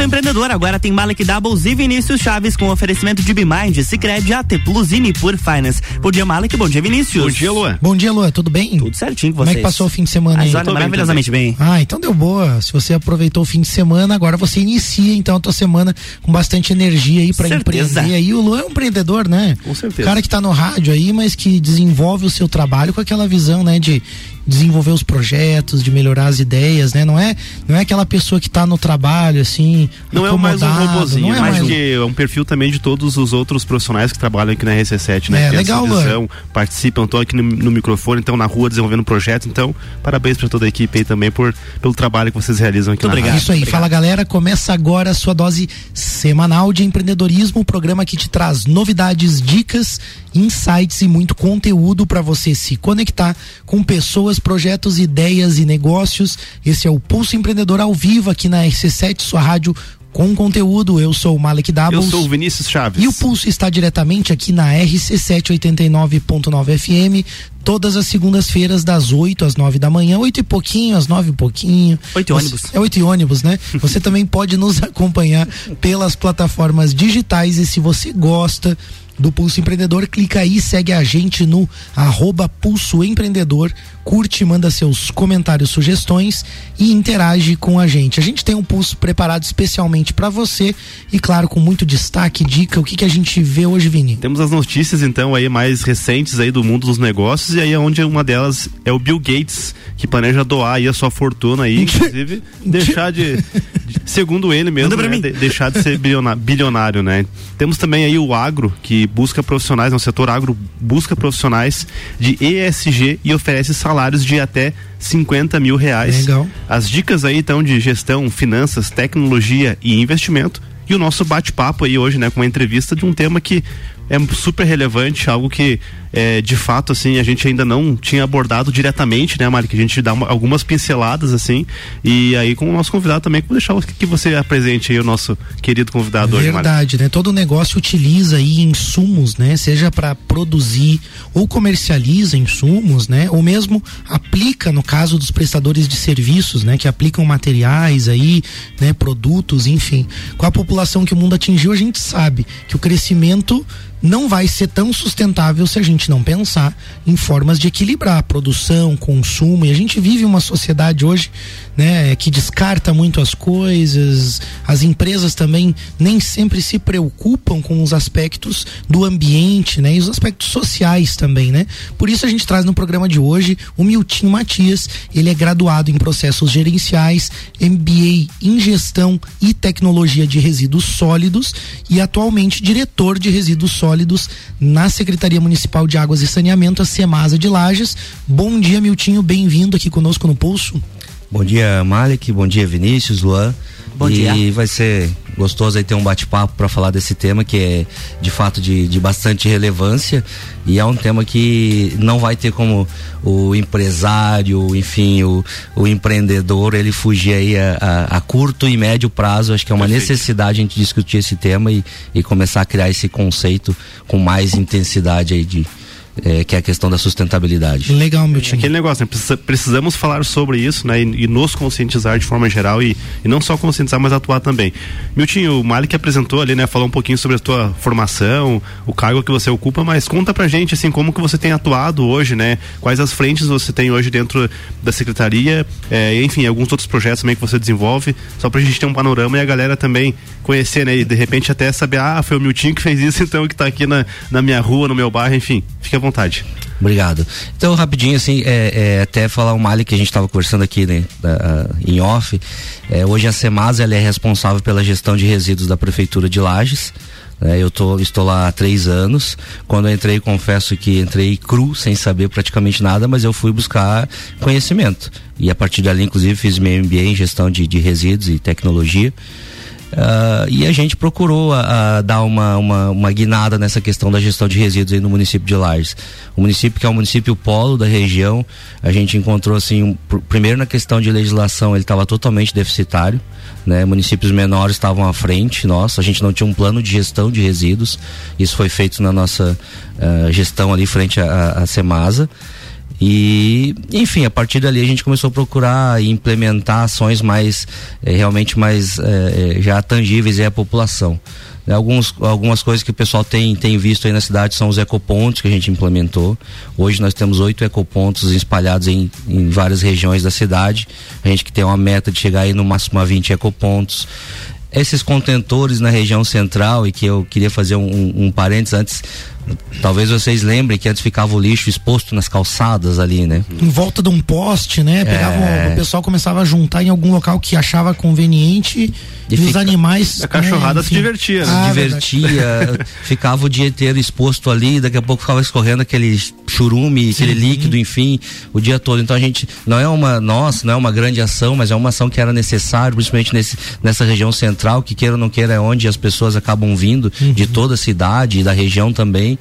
Pulso Empreendedor agora tem Malek Doubles e Vinícius Chaves com oferecimento de Bimind, Cicred, AT Plus e Nipur Finance. Bom dia, Malek. Bom dia, Vinícius. Bom dia, Luan. Bom dia, Luan. Tudo bem? Tudo certinho com vocês. Como é que passou o fim de semana aí? Olha, maravilhosamente bem, bem. Ah, então deu boa. Se você aproveitou o fim de semana, agora você inicia então a tua semana com bastante energia aí para empreender. Aí o Luan é um empreendedor, né? Com certeza. O cara que tá no rádio aí, mas que desenvolve o seu trabalho com aquela visão, né, de desenvolver os projetos, de melhorar as ideias, né? Não é, não é aquela pessoa que está no trabalho assim, não é mais um robozinho, não é mais, mais que é um perfil também de todos os outros profissionais que trabalham aqui na RC7, né? É, legal, visão, participam, estão aqui no, no, microfone, estão na rua desenvolvendo projetos, então parabéns para toda a equipe aí também por pelo trabalho que vocês realizam aqui Muito na obrigado. Rádio. Isso aí, obrigado. fala galera, começa agora a sua dose semanal de empreendedorismo, o programa que te traz novidades, dicas, insights e muito conteúdo para você se conectar com pessoas, projetos, ideias e negócios. Esse é o Pulso Empreendedor ao vivo aqui na RC7, sua rádio com conteúdo. Eu sou o Malek Dabos. Eu sou o Vinícius Chaves. E o Pulso está diretamente aqui na RC7 89.9 FM, todas as segundas-feiras, das 8 às 9 da manhã, 8 e pouquinho, às 9 e pouquinho. 8 ônibus. É 8 ônibus, né? você também pode nos acompanhar pelas plataformas digitais e se você gosta do Pulso Empreendedor, clica aí, segue a gente no arroba Pulso Empreendedor, curte, manda seus comentários, sugestões e interage com a gente. A gente tem um pulso preparado especialmente para você e claro, com muito destaque, dica, o que que a gente vê hoje, Vini? Temos as notícias então aí mais recentes aí do mundo dos negócios e aí onde uma delas é o Bill Gates, que planeja doar aí a sua fortuna aí, inclusive deixar de, de segundo ele mesmo, né, de, deixar de ser bilionário, né? Temos também aí o agro que busca profissionais, no setor agro busca profissionais de ESG e oferece salários de até 50 mil reais. Legal. As dicas aí então de gestão, finanças, tecnologia e investimento. E o nosso bate-papo aí hoje, né, com uma entrevista de um tema que é super relevante, algo que é, de fato assim a gente ainda não tinha abordado diretamente, né, Mari? Que a gente dá uma, algumas pinceladas assim e aí com o nosso convidado também, vou deixar que você apresente aí o nosso querido convidado Verdade, hoje, Verdade, né? Todo negócio utiliza aí insumos, né? Seja para produzir ou comercializa insumos, né? Ou mesmo aplica no caso dos prestadores de serviços, né? Que aplicam materiais aí, né? Produtos, enfim. Com a população que o mundo atingiu, a gente sabe que o crescimento não vai ser tão sustentável se a gente não pensar em formas de equilibrar produção, consumo. E a gente vive uma sociedade hoje né, que descarta muito as coisas. As empresas também nem sempre se preocupam com os aspectos do ambiente, né, e os aspectos sociais também, né? Por isso a gente traz no programa de hoje o Milton Matias. Ele é graduado em processos gerenciais, MBA em gestão e tecnologia de resíduos sólidos e atualmente diretor de resíduos sólidos na Secretaria Municipal de Águas e Saneamento, a Semasa de Lages. Bom dia, Miltinho, bem-vindo aqui conosco no Pulso. Bom dia, Malik. Bom dia, Vinícius, Luan. Bom e dia. vai ser gostoso aí ter um bate-papo para falar desse tema que é de fato de, de bastante relevância e é um tema que não vai ter como o empresário, enfim, o, o empreendedor ele fugir aí a, a, a curto e médio prazo. Acho que é uma Perfeito. necessidade a gente discutir esse tema e, e começar a criar esse conceito com mais intensidade aí de, é, que é a questão da sustentabilidade. Legal, meu time. Aquele negócio, né? precisamos falar sobre isso, né? E, e, nos conscientizar de forma geral e, e não só conscientizar, mas atuar também. Miltinho, o Malik apresentou ali, né? Falou um pouquinho sobre a tua formação, o cargo que você ocupa, mas conta pra gente, assim, como que você tem atuado hoje, né? Quais as frentes você tem hoje dentro da secretaria, é, enfim, alguns outros projetos também que você desenvolve, só pra gente ter um panorama e a galera também conhecer, né? E de repente até saber, ah, foi o Miltinho que fez isso, então que tá aqui na, na minha rua, no meu bairro, enfim, fique à vontade. Obrigado. Então, rapidinho, assim, é, é até falar o Mali que a gente estava conversando aqui né, da, em off. É, hoje a Semasa ela é responsável pela gestão de resíduos da Prefeitura de Lages. É, eu tô, estou lá há três anos. Quando entrei, confesso que entrei cru, sem saber praticamente nada, mas eu fui buscar conhecimento. E a partir dali, inclusive, fiz meu MBA em gestão de, de resíduos e tecnologia. Uh, e a gente procurou uh, dar uma, uma, uma, guinada nessa questão da gestão de resíduos aí no município de Lages. O município que é o município polo da região, a gente encontrou assim, um, pr primeiro na questão de legislação, ele estava totalmente deficitário, né? Municípios menores estavam à frente, nossa, a gente não tinha um plano de gestão de resíduos, isso foi feito na nossa uh, gestão ali frente à Semasa. E, enfim, a partir dali a gente começou a procurar e implementar ações mais, eh, realmente mais eh, eh, já tangíveis à população. Né, alguns, algumas coisas que o pessoal tem, tem visto aí na cidade são os ecopontos que a gente implementou. Hoje nós temos oito ecopontos espalhados em, em várias regiões da cidade. A gente que tem uma meta de chegar aí no máximo a 20 ecopontos esses contentores na região central e que eu queria fazer um, um parênteses antes Talvez vocês lembrem que antes ficava o lixo exposto nas calçadas ali, né? Em volta de um poste, né? Pegava é... o pessoal começava a juntar em algum local que achava conveniente e, e fica... os animais. A cachorrada né, se divertia, né? Ah, se divertia, ficava o dia inteiro exposto ali, daqui a pouco ficava escorrendo aquele churume, Sim. aquele líquido, enfim, o dia todo. Então a gente não é uma nossa, não é uma grande ação, mas é uma ação que era necessária, principalmente nesse, nessa região central, que queira ou não queira é onde as pessoas acabam vindo uhum. de toda a cidade e da região também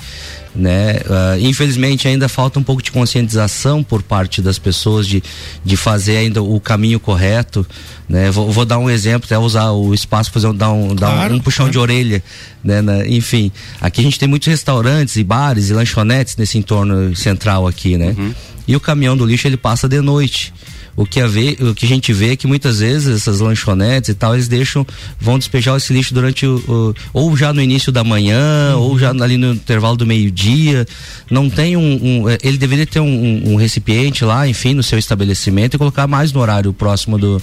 né? Uh, infelizmente ainda falta um pouco de conscientização por parte das pessoas de, de fazer ainda o caminho correto, né? Vou, vou dar um exemplo, até usar o espaço fazer um, dar um, claro, dar um, puxão claro. de orelha, né? Na, enfim, aqui a gente tem muitos restaurantes e bares e lanchonetes nesse entorno central aqui, né? Uhum. E o caminhão do lixo ele passa de noite o que, a ver, o que a gente vê é que muitas vezes essas lanchonetes e tal, eles deixam, vão despejar esse lixo durante o, o ou já no início da manhã, uhum. ou já ali no intervalo do meio-dia. Não tem um, um, é, Ele deveria ter um, um, recipiente lá, enfim, no seu estabelecimento e colocar mais no horário próximo do.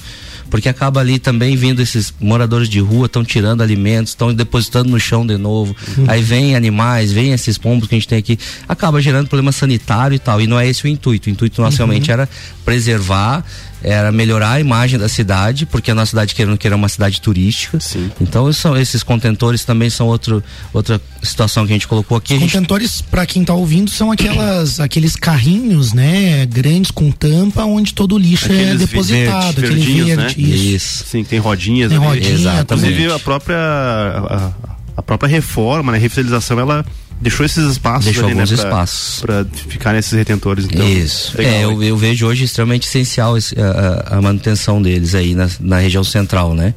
Porque acaba ali também vindo esses moradores de rua, estão tirando alimentos, estão depositando no chão de novo. Uhum. Aí vem animais, vem esses pombos que a gente tem aqui, acaba gerando problema sanitário e tal. E não é esse o intuito. O intuito nosso uhum. realmente era preservar era melhorar a imagem da cidade, porque a nossa cidade querendo que era uma cidade turística. Sim. Então são esses contentores também são outro, outra situação que a gente colocou aqui. Os contentores, para quem está ouvindo, são aquelas aqueles carrinhos, né, grandes com tampa onde todo o lixo é aqueles é depositado, verde, aquele verde. Né? Isso. isso. Sim, tem rodinhas. Tem rodinha, Exatamente. Inclusive a própria a, a própria reforma, né, revitalização, ela deixou esses espaços deixou ali, né, alguns né, pra, espaços. para ficar nesses retentores então. Isso. Legal, é eu, eu, vejo hoje extremamente essencial esse, a, a, manutenção deles aí na, na, região central né?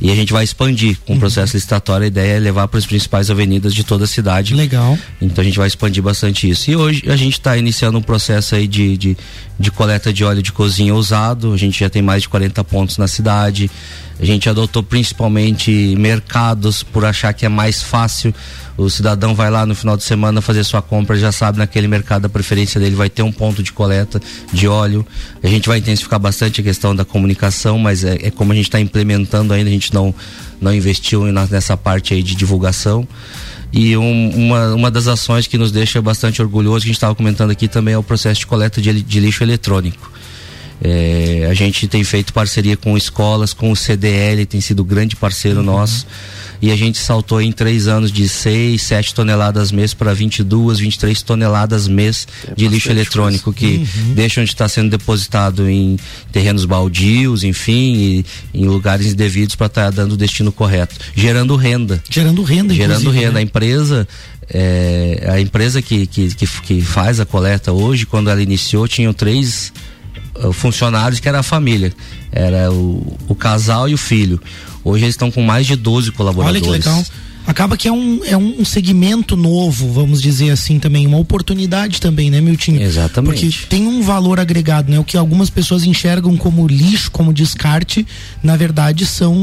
E a gente vai expandir com o uhum. processo licitatório. A ideia é levar para as principais avenidas de toda a cidade. Legal. Então a gente vai expandir bastante isso. E hoje a gente está iniciando um processo aí de, de, de coleta de óleo de cozinha usado. A gente já tem mais de 40 pontos na cidade. A gente adotou principalmente mercados por achar que é mais fácil. O cidadão vai lá no final de semana fazer sua compra, já sabe naquele mercado a preferência dele vai ter um ponto de coleta de óleo. A gente vai intensificar bastante a questão da comunicação, mas é, é como a gente está implementando ainda, a gente não, não investiu nessa parte aí de divulgação. E um, uma, uma das ações que nos deixa bastante orgulhoso, que a gente estava comentando aqui também, é o processo de coleta de, de lixo eletrônico. É, a gente tem feito parceria com escolas, com o CDL, tem sido grande parceiro uhum. nosso. E a gente saltou em três anos de 6, 7 toneladas mês para 22, 23 toneladas mês é de lixo eletrônico coisa. que uhum. deixam de estar sendo depositado em terrenos baldios, enfim, em lugares indevidos para estar tá dando o destino correto, gerando renda. Gerando renda, Gerando renda. Né? A empresa é, a empresa que, que, que, que, faz a coleta hoje, quando ela iniciou, tinham três funcionários que era a família. Era o, o casal e o filho. Hoje eles estão com mais de 12 colaboradores. Olha que legal. Acaba que é um, é um segmento novo, vamos dizer assim também, uma oportunidade também, né, Milton? Exatamente. Porque tem um valor agregado, né? O que algumas pessoas enxergam como lixo, como descarte, na verdade são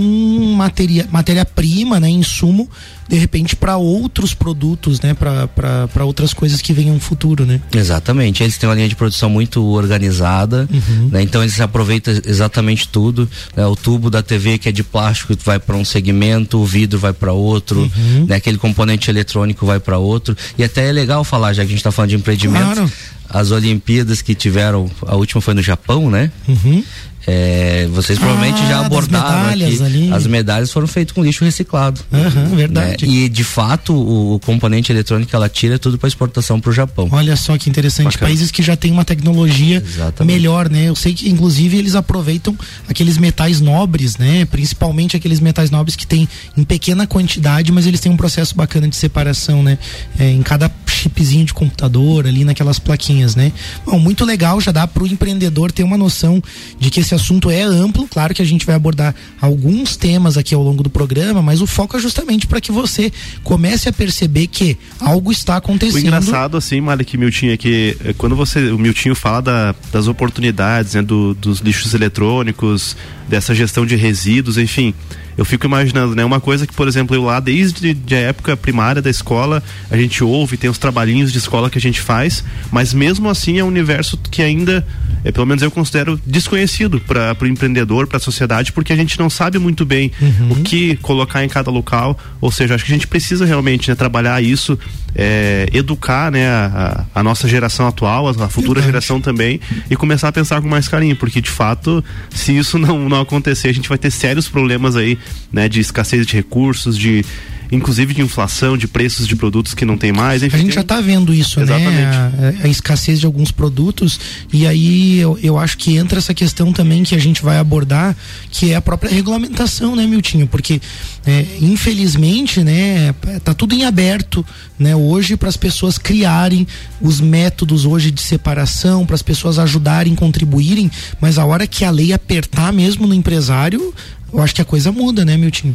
matéria-prima, matéria né, insumo de repente para outros produtos, né, para outras coisas que venham no futuro, né? Exatamente. Eles têm uma linha de produção muito organizada, uhum. né? Então eles aproveitam exatamente tudo, né? O tubo da TV que é de plástico vai para um segmento, o vidro vai para outro, uhum. né? Aquele componente eletrônico vai para outro. E até é legal falar, já que a gente está falando de empreendimentos, claro. as Olimpíadas que tiveram, a última foi no Japão, né? Uhum. É, vocês provavelmente ah, já abordaram aqui. Ali. As medalhas foram feitas com lixo reciclado. Uhum, verdade. Né? E de fato o, o, componente eletrônico ela tira tudo para exportação para o Japão. Olha só que interessante. Bacana. Países que já têm uma tecnologia Exatamente. melhor, né? Eu sei que inclusive eles aproveitam aqueles metais nobres, né? Principalmente aqueles metais nobres que tem em pequena quantidade, mas eles têm um processo bacana de separação, né? É, em cada chipzinho de computador ali naquelas plaquinhas, né? Bom, muito legal, já dá para o empreendedor ter uma noção de que esse assunto é amplo, claro que a gente vai abordar alguns temas aqui ao longo do programa, mas o foco é justamente para que você comece a perceber que algo está acontecendo. O engraçado, assim, Malik Miltinho, é que eh, quando você, o Miltinho fala da, das oportunidades, né, do, dos lixos eletrônicos, dessa gestão de resíduos, enfim eu fico imaginando, né? Uma coisa que, por exemplo, eu lá desde a época primária da escola, a gente ouve, tem os trabalhinhos de escola que a gente faz, mas mesmo assim é um universo que ainda, é, pelo menos eu considero desconhecido para o empreendedor, para a sociedade, porque a gente não sabe muito bem uhum. o que colocar em cada local. Ou seja, acho que a gente precisa realmente né, trabalhar isso, é, educar né, a, a, nossa geração atual, a, futura geração também, e começar a pensar com mais carinho, porque de fato, se isso não, não acontecer, a gente vai ter sérios problemas aí né, de escassez de recursos, de inclusive de inflação, de preços de produtos que não tem mais. Enfim, a gente já está vendo isso, né? Exatamente. né? A, a, escassez de alguns produtos e aí eu, eu acho que entra essa questão também que a gente vai abordar, que é a própria regulamentação, né, Miltinho? Porque é, infelizmente, né, tá tudo em aberto, né? Hoje para as pessoas criarem os métodos hoje de separação, para as pessoas ajudarem, contribuírem, mas a hora que a lei apertar mesmo no empresário, eu acho que a coisa muda, né, Miltinho?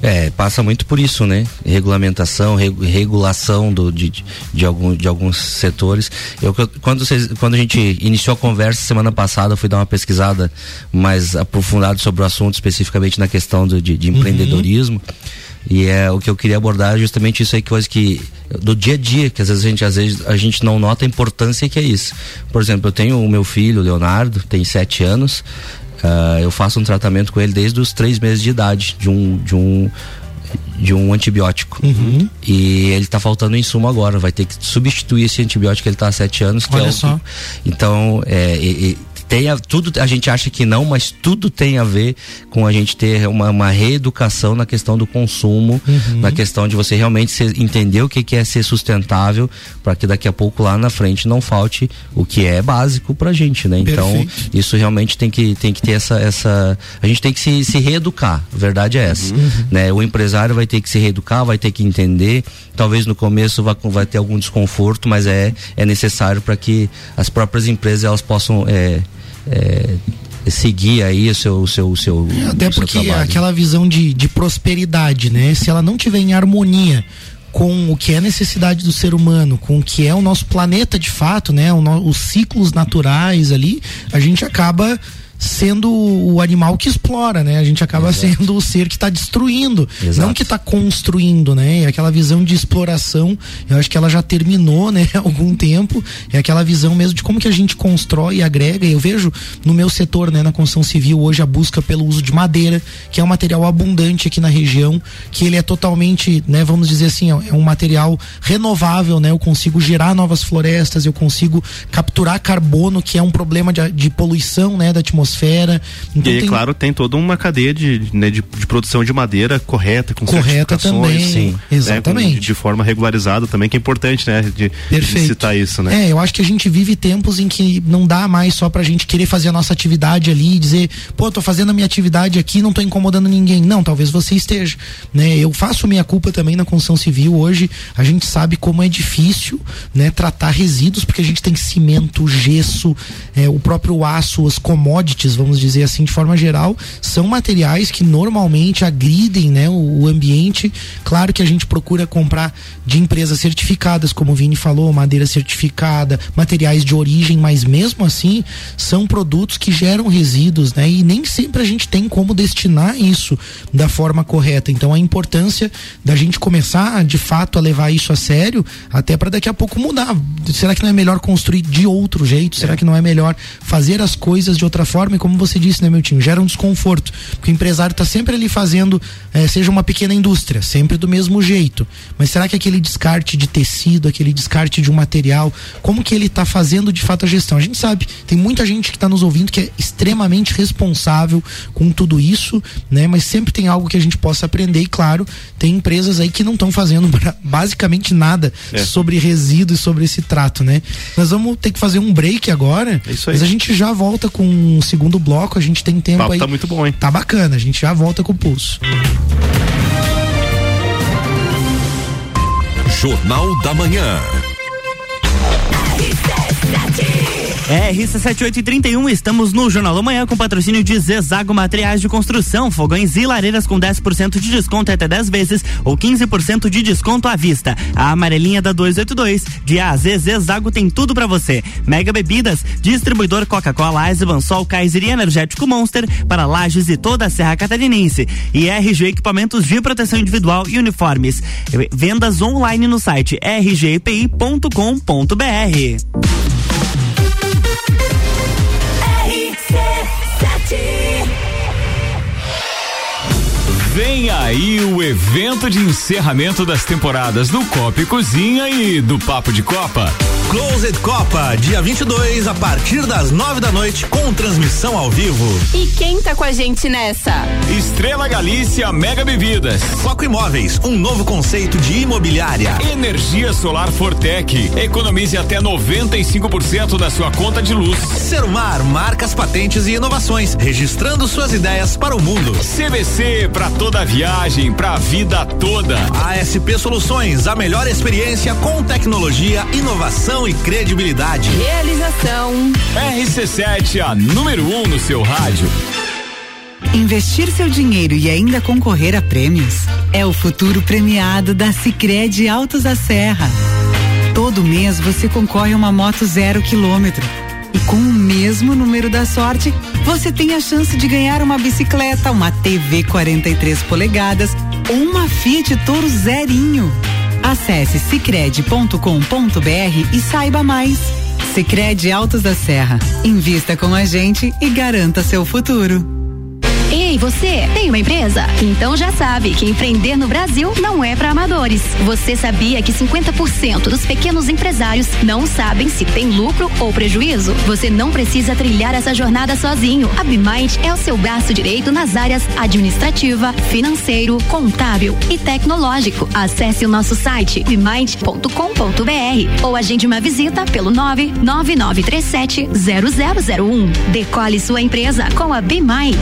É, passa muito por isso, né? Regulamentação, regulação do, de, de, algum, de alguns setores. Eu, quando, vocês, quando a gente iniciou a conversa semana passada, eu fui dar uma pesquisada mais aprofundada sobre o assunto, especificamente na questão do, de, de uhum. empreendedorismo. E é o que eu queria abordar é justamente isso aí, coisa que do dia a dia, que às vezes a gente, às vezes a gente não nota a importância que é isso. Por exemplo, eu tenho o meu filho, Leonardo, tem sete anos. Uh, eu faço um tratamento com ele desde os três meses de idade de um de um de um antibiótico. Uhum. E ele está faltando insumo agora. Vai ter que substituir esse antibiótico que ele está há sete anos. Olha é só. então, é, e, tem a, tudo a gente acha que não, mas tudo tem a ver com a gente ter uma, uma reeducação na questão do consumo, uhum. na questão de você realmente ser, entender o que, que é ser sustentável, para que daqui a pouco lá na frente não falte o que é básico pra gente, né? Então, Perfeito. isso realmente tem que, tem que ter essa, essa. A gente tem que se, se reeducar, a verdade é essa. Uhum. Né? O empresário vai ter que se reeducar, vai ter que entender. Talvez no começo vai, vai ter algum desconforto, mas é, é necessário para que as próprias empresas elas possam. É, é, seguir aí o seu, o seu, o seu até porque seu aquela visão de, de prosperidade, né? Se ela não tiver em harmonia com o que é necessidade do ser humano, com o que é o nosso planeta de fato, né? O os ciclos naturais ali, a gente acaba sendo o animal que explora, né? A gente acaba Exato. sendo o ser que está destruindo, Exato. não que está construindo, né? E aquela visão de exploração, eu acho que ela já terminou, né? Algum tempo. É aquela visão mesmo de como que a gente constrói e agrega. Eu vejo no meu setor, né? Na construção civil hoje a busca pelo uso de madeira, que é um material abundante aqui na região, que ele é totalmente, né? Vamos dizer assim, é um material renovável, né? Eu consigo gerar novas florestas, eu consigo capturar carbono, que é um problema de, de poluição, né? Da atmosfera atmosfera. Então e tem... claro, tem toda uma cadeia de, né, de, de, produção de madeira correta, com correta também, sim, exatamente, né, com, de, forma regularizada também, que é importante, né, de, de, citar isso, né? É, eu acho que a gente vive tempos em que não dá mais só pra gente querer fazer a nossa atividade ali e dizer, pô, tô fazendo a minha atividade aqui, não tô incomodando ninguém. Não, talvez você esteja, né? Eu faço minha culpa também na construção civil hoje. A gente sabe como é difícil, né, tratar resíduos porque a gente tem cimento, gesso, é, o próprio aço, as commodities vamos dizer assim, de forma geral, são materiais que normalmente agridem né, o, o ambiente. Claro que a gente procura comprar de empresas certificadas, como o Vini falou, madeira certificada, materiais de origem, mas mesmo assim são produtos que geram resíduos, né? E nem sempre a gente tem como destinar isso da forma correta. Então a importância da gente começar de fato a levar isso a sério, até para daqui a pouco mudar. Será que não é melhor construir de outro jeito? Será é. que não é melhor fazer as coisas de outra forma? E como você disse, né, meu time, gera um desconforto. Porque o empresário está sempre ali fazendo, eh, seja uma pequena indústria, sempre do mesmo jeito. Mas será que aquele descarte de tecido, aquele descarte de um material, como que ele está fazendo de fato a gestão? A gente sabe, tem muita gente que está nos ouvindo que é extremamente responsável com tudo isso, né? Mas sempre tem algo que a gente possa aprender e claro, tem empresas aí que não estão fazendo basicamente nada é. sobre resíduos, sobre esse trato, né? Nós vamos ter que fazer um break agora, é mas a gente já volta com um segundo bloco, a gente tem tempo Papo aí. Tá muito bom, hein? Tá bacana, a gente já volta com o pulso. Jornal da Manhã. RC7831, estamos no Jornal da Manhã com patrocínio de Zezago Materiais de Construção, fogões e lareiras com 10% de desconto até 10 vezes ou 15% de desconto à vista. A amarelinha da 282, de A a Z, Zezago tem tudo para você. Mega Bebidas, distribuidor Coca-Cola, Eisenbahn, Sol, Kaiser e Energético Monster para lajes e toda a Serra Catarinense. E RG Equipamentos de Proteção Individual e Uniformes. Vendas online no site rgpi.com.br. T. Vem aí o evento de encerramento das temporadas do Copa e Cozinha e do Papo de Copa. Closed Copa, dia 22, a partir das 9 da noite, com transmissão ao vivo. E quem tá com a gente nessa? Estrela Galícia Mega Bebidas. Foco Imóveis, um novo conceito de imobiliária. Energia Solar Fortec. Economize até 95% da sua conta de luz. Serumar, marcas, patentes e inovações, registrando suas ideias para o mundo. CVC, para toda a viagem, para a vida toda. ASP Soluções, a melhor experiência com tecnologia, inovação e credibilidade. Realização. RC7, a número 1 um no seu rádio. Investir seu dinheiro e ainda concorrer a prêmios é o futuro premiado da Sicredi Altos da Serra. Todo mês você concorre a uma moto zero quilômetro. E com o mesmo número da sorte, você tem a chance de ganhar uma bicicleta, uma TV 43 polegadas ou uma Fiat Toro zerinho. Acesse cicred.com.br e saiba mais. Cicred Altos da Serra. Invista com a gente e garanta seu futuro. Ei, você tem uma empresa? Então já sabe que empreender no Brasil não é para amadores. Você sabia que 50% dos pequenos empresários não sabem se tem lucro ou prejuízo? Você não precisa trilhar essa jornada sozinho. A Bimind é o seu braço direito nas áreas administrativa, financeiro, contábil e tecnológico. Acesse o nosso site bimind.com.br ou agende uma visita pelo 99937 0001. Decole sua empresa com a Bimind.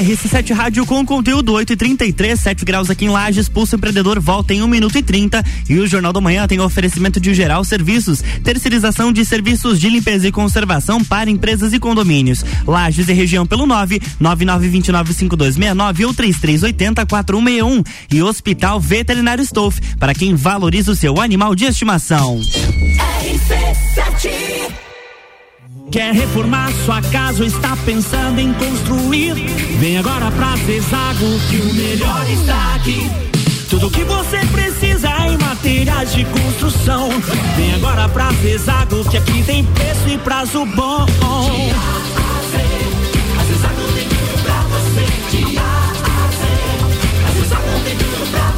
RC7 Rádio com conteúdo 8 e 33, 7 graus aqui em Lages, Pulso Empreendedor volta em 1 minuto e 30 e o Jornal da Manhã tem oferecimento de geral serviços, terceirização de serviços de limpeza e conservação para empresas e condomínios. Lages e região pelo 9 99295269 ou 3380 4161 e Hospital Veterinário Stolf para quem valoriza o seu animal de estimação. RC7 Quer reformar sua casa ou está pensando em construir? Vem agora pra Zezago que o melhor está aqui. Tudo que você precisa em materiais de construção. Vem agora pra Zezago que aqui tem preço e prazo bom.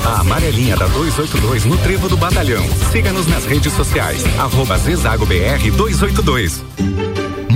A amarelinha da 282 no Trevo do Batalhão. Siga-nos nas redes sociais. Arroba Zezago BR 282.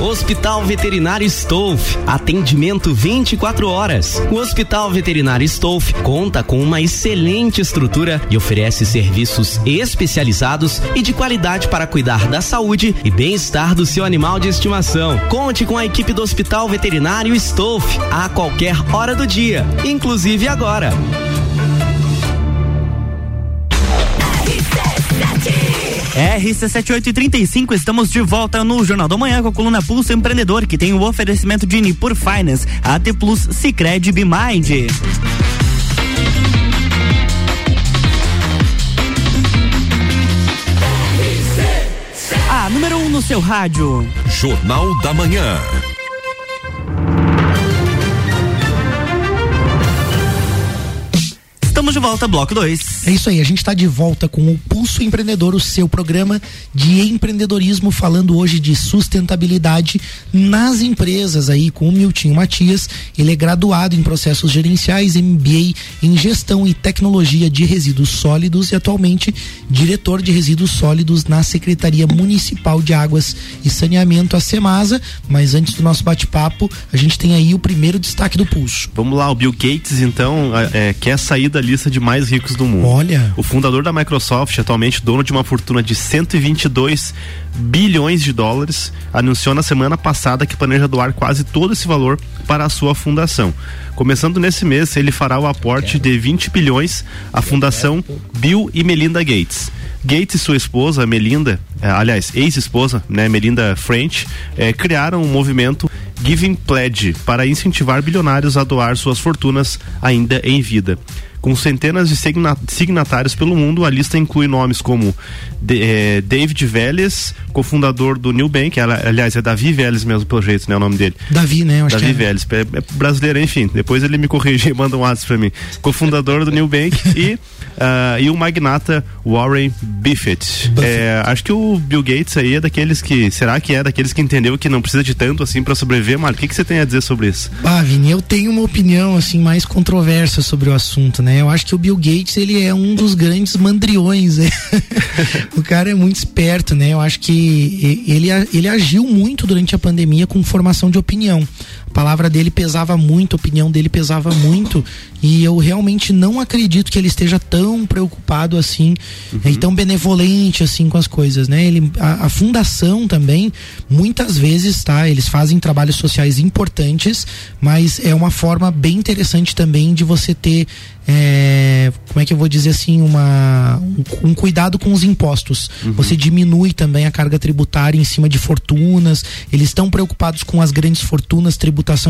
Hospital Veterinário Stolf, atendimento 24 horas. O Hospital Veterinário Stolf conta com uma excelente estrutura e oferece serviços especializados e de qualidade para cuidar da saúde e bem-estar do seu animal de estimação. Conte com a equipe do Hospital Veterinário Stolf a qualquer hora do dia, inclusive agora. RC7835, estamos de volta no Jornal da Manhã com a coluna Pulso Empreendedor, que tem o oferecimento de Nipur Finance, AT Plus, Cicred Bimind. A número 1 um no seu rádio. Jornal da Manhã. Estamos de volta, bloco 2. É isso aí, a gente está de volta com o Pulso Empreendedor, o seu programa de empreendedorismo, falando hoje de sustentabilidade nas empresas aí com o Miltinho Matias. Ele é graduado em processos gerenciais, MBA em gestão e tecnologia de resíduos sólidos e atualmente diretor de resíduos sólidos na Secretaria Municipal de Águas e Saneamento, a Semasa. Mas antes do nosso bate-papo, a gente tem aí o primeiro destaque do Pulso. Vamos lá, o Bill Gates, então, é, quer sair da lista de mais ricos do mundo. Olha. O fundador da Microsoft, atualmente dono de uma fortuna de 122 bilhões de dólares, anunciou na semana passada que planeja doar quase todo esse valor para a sua fundação. Começando nesse mês, ele fará o aporte de 20 bilhões à Fundação Bill e Melinda Gates. Gates e sua esposa, Melinda, eh, aliás, ex-esposa, né, Melinda French, eh, criaram um movimento Giving Pledge para incentivar bilionários a doar suas fortunas ainda em vida. Com centenas de signatários pelo mundo, a lista inclui nomes como eh, David Vélez, cofundador do New Bank, aliás, é Davi Vélez mesmo, pelo jeito, né? O nome dele. Davi, né? Eu acho Davi é. Vélez, é, é brasileiro, enfim. Depois ele me corrige e manda um WhatsApp pra mim. Cofundador do New Bank e, uh, e o magnata Warren Buffett. É, acho que o Bill Gates aí é daqueles que. Será que é daqueles que entendeu que não precisa de tanto assim para sobreviver, Mário? O que, que você tem a dizer sobre isso? Ah, Vini, eu tenho uma opinião assim mais controversa sobre o assunto, né? Eu acho que o Bill Gates ele é um dos grandes mandriões, né? o cara é muito esperto, né? Eu acho que ele, ele agiu muito durante a pandemia com formação de opinião. Palavra dele pesava muito, a opinião dele pesava muito e eu realmente não acredito que ele esteja tão preocupado assim Uhum. e tão benevolente assim com as coisas, né? Ele, a, a fundação também, muitas vezes, tá? Eles fazem trabalhos sociais importantes, mas é uma forma bem interessante também de você ter é, como é que eu vou dizer assim, uma, um, um cuidado com os impostos. Você diminui também a carga tributária em cima de fortunas. Eles estão preocupados com as grandes fortunas,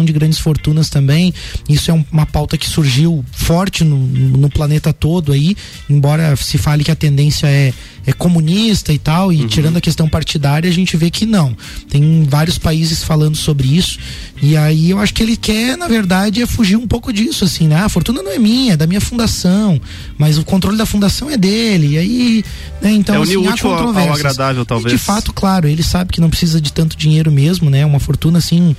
de grandes fortunas também. Isso é um- uma pauta que surgiu forte no, no planeta todo aí, embora se fale que a tendência é, é comunista e tal, e tirando a questão partidária, a gente vê que não. Tem vários países falando sobre isso. E aí eu acho que ele quer, na verdade, é fugir um pouco disso, assim, né? Ah, a fortuna não é minha, é da minha fundação, mas o controle da fundação é dele. E aí, né? Então, É assim, há útil ao- controvérsias. agradável, E talvez. de fato, claro, ele sabe que não precisa de tanto dinheiro mesmo, né? Uma fortuna assim,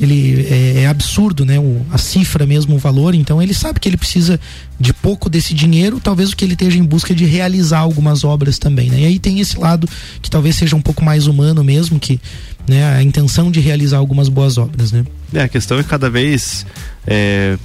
ele é, é absurdo, né? O, a cifra mesmo, o valor. Então ele sabe que ele precisa de pouco desse dinheiro, talvez o que ele esteja em busca de realizar algumas obras também, né? E aí tem esse lado que talvez seja um pouco mais humano mesmo, que né, a intenção de realizar algumas boas obras, né? É, a questão é que cada vez é,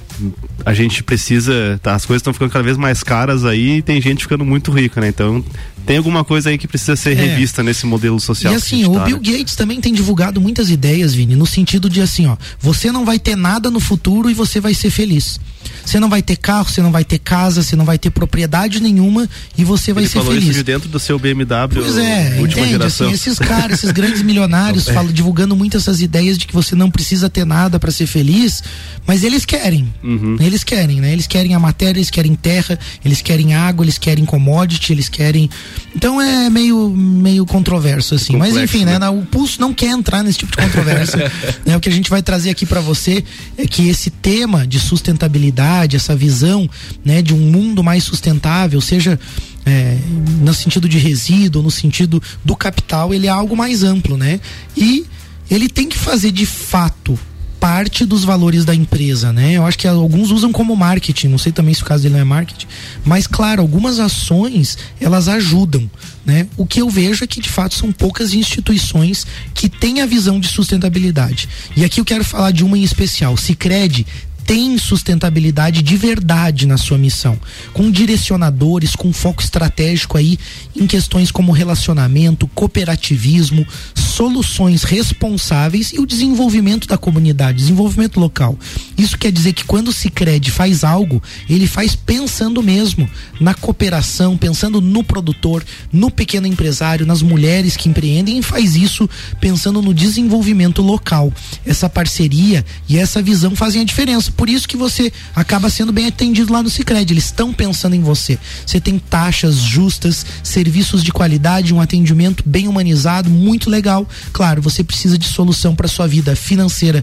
a gente precisa, tá, as coisas estão ficando cada vez mais caras aí e tem gente ficando muito rica, né? Então tem alguma coisa aí que precisa ser É. revista nesse modelo social. E assim, o tá, Bill né? Gates também tem divulgado muitas ideias, Vini, no sentido de assim, ó, você não vai ter nada no futuro e você vai ser feliz. Você não vai ter carro, você não vai ter casa, você não vai ter propriedade nenhuma e você vai Ele ser falou feliz. isso de dentro do seu BMW Pois é, última entende? geração. Assim, esses caras, esses grandes milionários É. falam, divulgando muito essas ideias de que você não precisa ter nada para ser feliz, mas eles querem. Uhum. Eles querem, né? Eles querem a matéria, eles querem terra, eles querem água, eles querem commodity, eles querem. Então é meio, meio controverso, assim. mas Complexo, enfim, né? né? O Pulso não quer entrar nesse tipo de controvérsia. né? O que a gente vai trazer aqui para você é que esse tema de sustentabilidade, essa visão né, de um mundo mais sustentável, seja é, no sentido de resíduo, no sentido do capital, ele é algo mais amplo, né? E ele tem que fazer de fato parte dos valores da empresa, né? Eu acho que alguns usam como marketing, não sei também se o caso dele não é marketing, mas claro, algumas ações elas ajudam, né? O que eu vejo é que de fato são poucas instituições que têm a visão de sustentabilidade. E aqui eu quero falar de uma em especial, Sicredi tem sustentabilidade de verdade na sua missão, com direcionadores, com foco estratégico aí em questões como relacionamento, cooperativismo, soluções responsáveis e o desenvolvimento da comunidade, desenvolvimento local. Isso quer dizer que quando o Sicredi faz algo, ele faz pensando mesmo na cooperação, pensando no produtor, no pequeno empresário, nas mulheres que empreendem e faz isso pensando no desenvolvimento local. Essa parceria e essa visão fazem a diferença. Por isso que você acaba sendo bem atendido lá no Sicredi. Eles estão pensando em você. Você tem taxas justas, serviços de qualidade, um atendimento bem humanizado, muito legal. Claro, você precisa de solução para sua vida financeira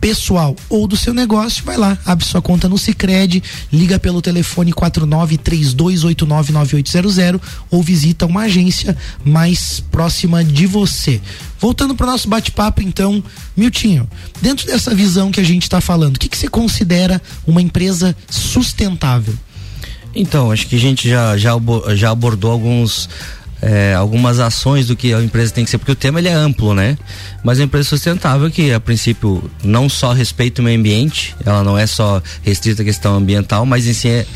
pessoal ou do seu negócio, vai lá, abre sua conta no Sicredi, liga pelo telefone 4932899800 ou visita uma agência mais próxima de você. Voltando para o nosso bate-papo, então, Miltinho, dentro dessa visão que a gente está falando, o que, que você considera uma empresa sustentável? Então, acho que a gente já, já, já abordou alguns é, algumas ações do que a empresa tem que ser, porque o tema ele é amplo, né? Mas a empresa sustentável que a princípio não só respeita o meio ambiente, ela não é só restrita à questão ambiental, mas em si é,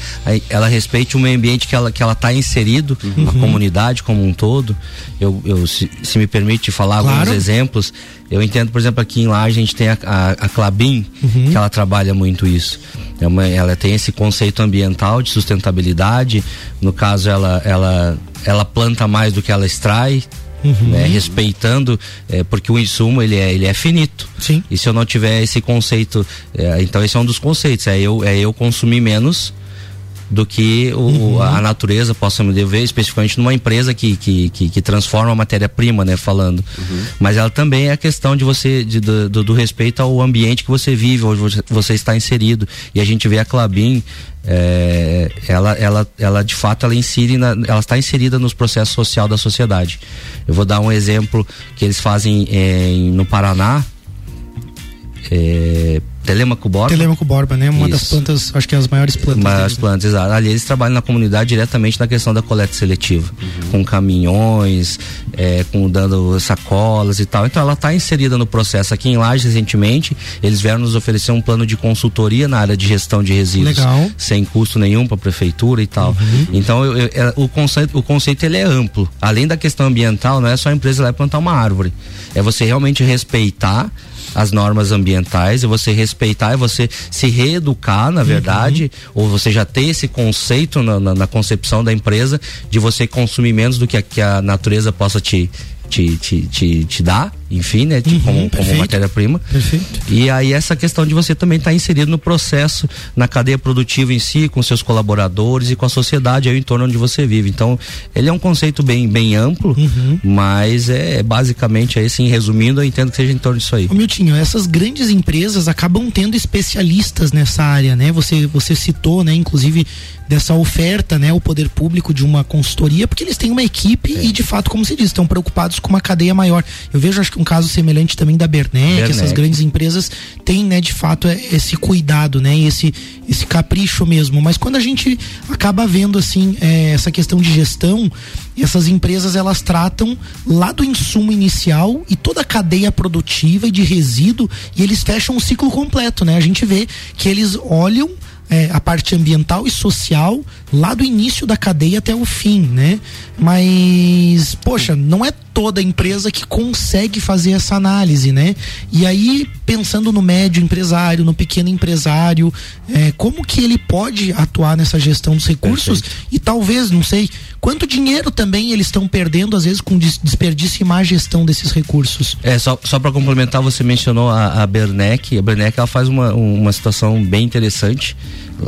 ela respeite o meio ambiente que ela que ela está inserido, uhum. a comunidade como um todo. Eu, eu se, se me permite falar claro. alguns exemplos, eu entendo, por exemplo, aqui em lá a gente tem a, a, a Clabin, uhum. que ela trabalha muito isso. É uma, ela tem esse conceito ambiental de sustentabilidade. No caso, ela, ela ela planta mais do que ela extrai, Uhum. Né, respeitando, é, porque o insumo ele é, ele é finito. Sim. E se eu não tiver esse conceito, é, então esse é um dos conceitos, é eu, é eu consumir menos do que o, uhum. a natureza possa me dever, especificamente numa empresa que, que, que, que transforma a matéria-prima, né, falando. Uhum. Mas ela também é a questão de você, de, do, do, respeito ao ambiente que você vive, onde você, você está inserido. E a gente vê a Clabin, é, ela, ela, ela de fato ela insere na, ela está inserida nos processos social da sociedade. Eu vou dar um exemplo que eles fazem é, no Paraná. É, Telemaco borba. Telemaco borba, né? Uma Isso. das plantas, acho que é as maiores plantas. Maiores né? plantas, exato. Ali eles trabalham na comunidade diretamente na questão da coleta seletiva, uhum. com caminhões, é, com dando sacolas e tal. Então ela está inserida no processo. Aqui em Lages, recentemente, eles vieram nos oferecer um plano de consultoria na área de gestão de resíduos. Legal. Sem custo nenhum para a prefeitura e tal. Uhum. Então eu, eu, é, o conceito, o conceito ele é amplo. Além da questão ambiental, não é só a empresa lá plantar uma árvore. É você realmente respeitar as normas ambientais, é você respeitar, é você se reeducar, na verdade, uhum. ou você já ter esse conceito na, na, na, concepção da empresa de você consumir menos do que a, que a natureza possa te, te, te, te, te dá, enfim, né? Uhum, como, como matéria-prima. E aí essa questão de você também estar tá inserido no processo, na cadeia produtiva em si, com seus colaboradores e com a sociedade aí em torno onde você vive. Então, ele é um conceito bem, bem amplo, uhum. mas é, é basicamente aí, assim, resumindo, eu entendo que seja em torno disso aí. Ô, Miltinho, essas grandes empresas acabam tendo especialistas nessa área, né? Você, você citou, né, inclusive dessa oferta, né, o poder público de uma consultoria, porque eles têm uma equipe é. e de fato, como se diz, estão preocupados com uma cadeia maior. Eu vejo acho que um caso semelhante também da Bernec. essas grandes empresas têm, né, de fato é, esse cuidado, né, e esse esse capricho mesmo. Mas quando a gente acaba vendo assim é, essa questão de gestão, essas empresas elas tratam lá do insumo inicial e toda a cadeia produtiva e de resíduo e eles fecham o ciclo completo, né? A gente vê que eles olham é, a parte ambiental e social lá do início da cadeia até o fim, né? Mas, poxa, não é toda empresa que consegue fazer essa análise, né? E aí, pensando no médio empresário, no pequeno empresário, é, como que ele pode atuar nessa gestão dos recursos Perfeito. e talvez, não sei, quanto dinheiro também eles estão perdendo, às vezes, com desperdício e má gestão desses recursos. É, só, só para complementar, você mencionou a, a Bernec. A Bernec ela faz uma, uma situação bem interessante.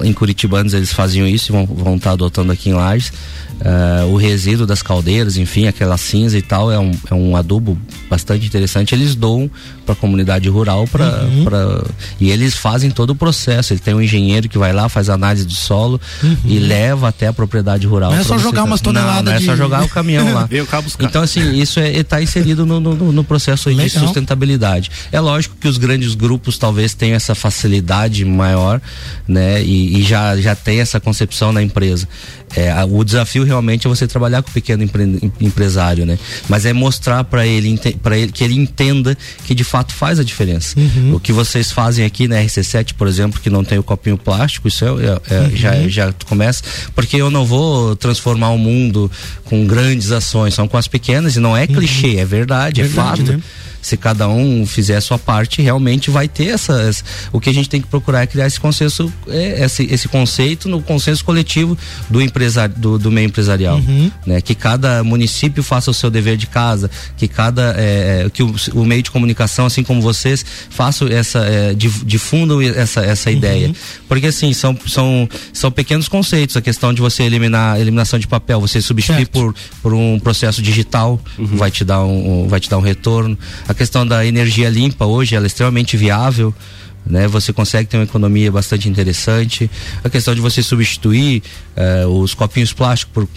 Em Curitibanos eles faziam isso e vão, estar tá adotando aqui em Lages. Uh, o resíduo das caldeiras, enfim, aquela cinza e tal, é um, é um adubo bastante interessante. Eles doam para a comunidade rural para uhum. Pra, e eles fazem todo o processo. Ele tem um engenheiro que vai lá, faz análise de solo uhum. e leva até a propriedade rural. Não é só jogar umas toneladas. Não, não é só jogar o caminhão lá. então, assim, isso está é, tá inserido no, no, no processo de sustentabilidade. É lógico que os grandes grupos talvez tenham essa facilidade maior, né? E, e já, já tem essa concepção na empresa. É, o desafio realmente é você trabalhar com o pequeno empre, empresário, né? Mas é mostrar para ele, para ele que ele entenda que de fato faz a diferença. Uhum. O que vocês fazem aqui na RC7, por exemplo, que não tem o copinho plástico, isso é, é, é uhum. já, já começa, porque eu não vou transformar o mundo com grandes ações, são com as pequenas e não é uhum. clichê, é verdade, é verdade é fato. Né? Se cada um fizer a sua parte, realmente vai ter essa. essa o que a gente tem que procurar é criar esse consenso, é, esse, esse conceito no consenso coletivo do empresário, do, do meio empresarial. Uhum. Né? Que cada município faça o seu dever de casa, que cada. É, é que o, o, meio de comunicação, assim como vocês, façam essa. É, difundam essa, essa uhum. ideia. Porque assim, são, são, são pequenos conceitos, a questão de você eliminar a eliminação de papel, você substituir por, por um processo digital, uhum. vai te dar um, um, vai te dar um retorno. A questão da energia limpa hoje, ela é extremamente viável Né, você consegue ter uma economia bastante interessante. A questão de você substituir eh, os copinhos plásticos por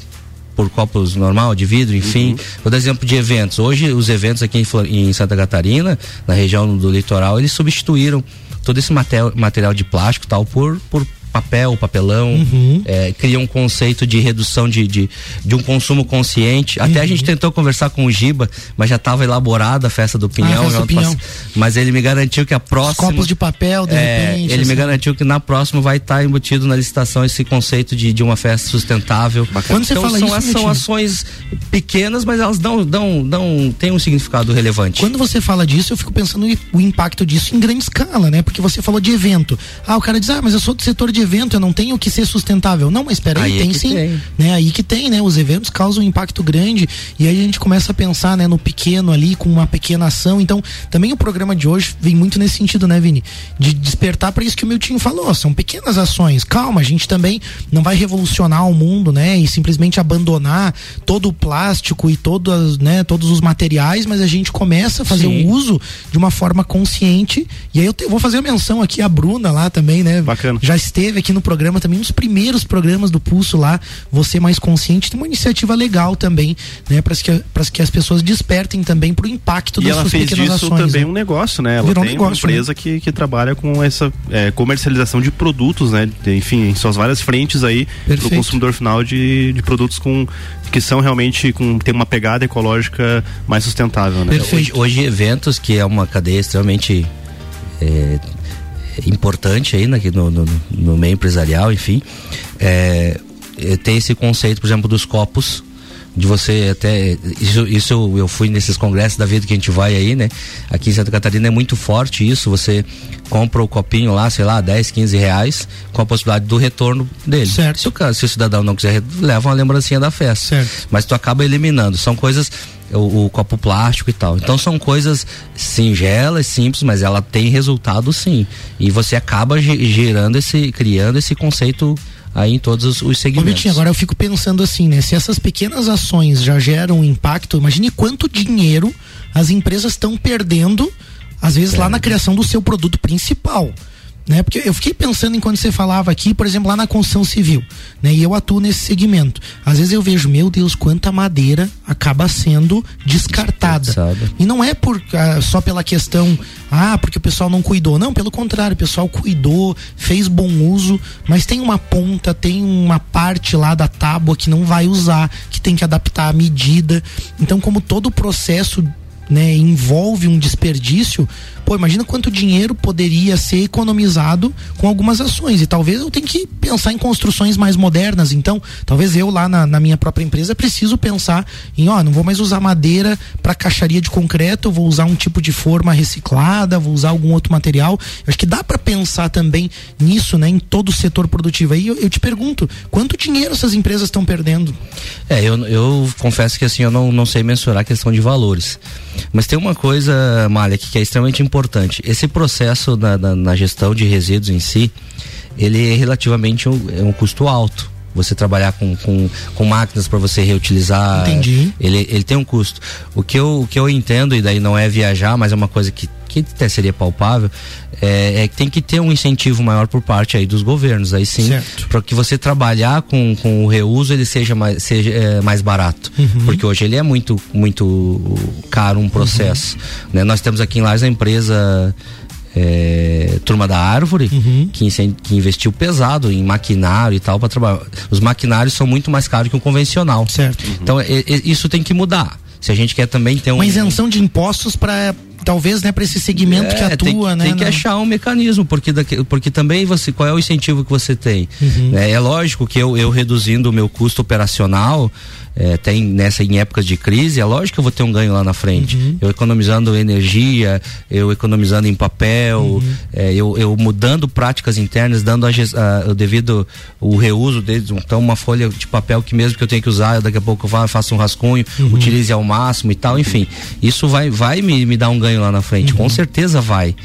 por copos normal, de vidro, enfim. Uhum. Vou dar exemplo de eventos. Hoje, os eventos aqui em, em Santa Catarina, na região do litoral, eles substituíram todo esse material, material de plástico tal por, por papel, papelão, uhum. é, cria um conceito de redução de, de, de um consumo consciente. Até uhum. a gente tentou conversar com o Giba, mas já estava elaborada a festa do Pinhão. Ah, festa do pinhão. Mas ele me garantiu que a próxima. Os copos de papel, de é, repente. Ele assim. me garantiu que na próxima vai estar tá embutido na licitação esse conceito de, de uma festa sustentável. Bacana. Quando você então, fala são, isso, são ações pequenas, mas elas dão, dão, dão, têm um significado relevante. Quando você fala disso, eu fico pensando o impacto disso em grande escala, né? Porque você falou de evento. Ah, o cara diz, ah, mas eu sou do setor de evento, eu não tenho que ser sustentável. Não, mas espera aí, aí, é tem é sim. Tem. Né? Aí que tem, né? Os eventos causam um impacto grande e aí a gente começa a pensar, né, no pequeno ali, com uma pequena ação. Então, também o programa de hoje vem muito nesse sentido, né, Vini? De despertar para isso que o Miltinho falou. São pequenas ações. Calma, a gente também não vai revolucionar o mundo, né? E simplesmente abandonar todo o plástico e todas, né, todos os materiais, mas a gente começa a fazer sim. o uso de uma forma consciente. E aí eu, te, eu vou fazer a menção aqui a Bruna lá também, né? Bacana. Já esteve aqui no programa também um dos primeiros programas do Pulso lá, Você Mais Consciente, tem uma iniciativa legal também, né, para que, que as pessoas despertem também para o impacto e das suas pequenas ações. E ela fez disso também né? um negócio, né? Ela Virou tem um negócio, uma empresa né? que, que trabalha com essa é, comercialização de produtos, né? Enfim, em suas várias frentes aí para o consumidor final de, de produtos com que são realmente com tem uma pegada ecológica mais sustentável, né? Hoje, hoje eventos que é uma cadeia extremamente é, importante aí né, no, no, no meio empresarial, enfim, é, é, tem esse conceito, por exemplo, dos copos de você até isso, isso eu, eu, fui nesses congressos da vida que a gente vai aí, né? Aqui em Santa Catarina é muito forte isso, você compra o copinho lá, sei lá, 10, 15 reais, com a possibilidade do retorno dele. Certo. Se o, se o cidadão não quiser, leva uma lembrancinha da festa. Certo. Mas tu acaba eliminando. São coisas o, o, copo plástico e tal. Então são coisas singelas, simples, mas ela tem resultado sim. E você acaba gerando esse, criando esse conceito aí em todos os, segmentos. Vitinho, agora eu fico pensando assim, né? Se essas pequenas ações já geram um impacto, imagine quanto dinheiro as empresas estão perdendo, às vezes lá na criação do seu produto principal né? Porque eu fiquei pensando enquanto você falava aqui, por exemplo, lá na construção civil, né? E eu atuo nesse segmento. Às vezes eu vejo, meu Deus, quanta madeira acaba sendo descartada. E não é por ah, só pela questão, ah, porque o pessoal não cuidou. Não, pelo contrário, o pessoal cuidou, fez bom uso, mas tem uma ponta, tem uma parte lá da tábua que não vai usar, que tem que adaptar à medida. Então, como todo o processo né, envolve um desperdício, pô, imagina quanto dinheiro poderia ser economizado com algumas ações. E talvez eu tenha que pensar em construções mais modernas. Então, talvez eu lá na, na minha própria empresa preciso pensar em, ó, não vou mais usar madeira para caixaria de concreto, vou usar um tipo de forma reciclada, vou usar algum outro material. Eu acho que dá para pensar também nisso, né, em todo o setor produtivo. Aí eu, eu te pergunto, quanto dinheiro essas empresas estão perdendo? É, eu, eu confesso que assim, eu não, não sei mensurar a questão de valores. Mas tem uma coisa, Malha, que é extremamente importante. Esse processo na, na, na gestão de resíduos em si, ele é relativamente um, é um custo alto você trabalhar com, com, com máquinas para você reutilizar. Entendi. Ele, ele tem um custo. O que, eu, o que eu entendo, e daí não é viajar, mas é uma coisa que que até seria palpável, é, é, que tem que ter um incentivo maior por parte aí dos governos, aí sim, para que você trabalhar com, com o reuso ele seja mais, seja, é, mais barato, uhum. porque hoje ele é muito, muito caro um processo. Uhum. Né? Nós temos aqui em Lages a empresa é, Turma da Árvore, uhum. que, que, investiu pesado em maquinário e tal para trabalhar. Os maquinários são muito mais caros que o convencional. Certo. Então, é, é, isso tem que mudar. Se a gente quer também ter um. Uma isenção de impostos para talvez né para esse segmento é, que atua tem, né tem que achar um mecanismo porque daqui, porque também você qual é o incentivo que você tem uhum. é, é, lógico que eu, eu reduzindo o meu custo operacional é, tem nessa em épocas de crise, é lógico que eu vou ter um ganho lá na frente. Uhum. Eu economizando energia, eu economizando em papel, uhum. é, eu, eu, mudando práticas internas, dando a, a, o devido o reuso deles. Então, uma folha de papel que mesmo que eu tenha que usar, eu daqui a pouco eu faço um rascunho, uhum. utilize ao máximo e tal, enfim. Isso vai, vai me, me dar um ganho lá na frente, com uhum. certeza vai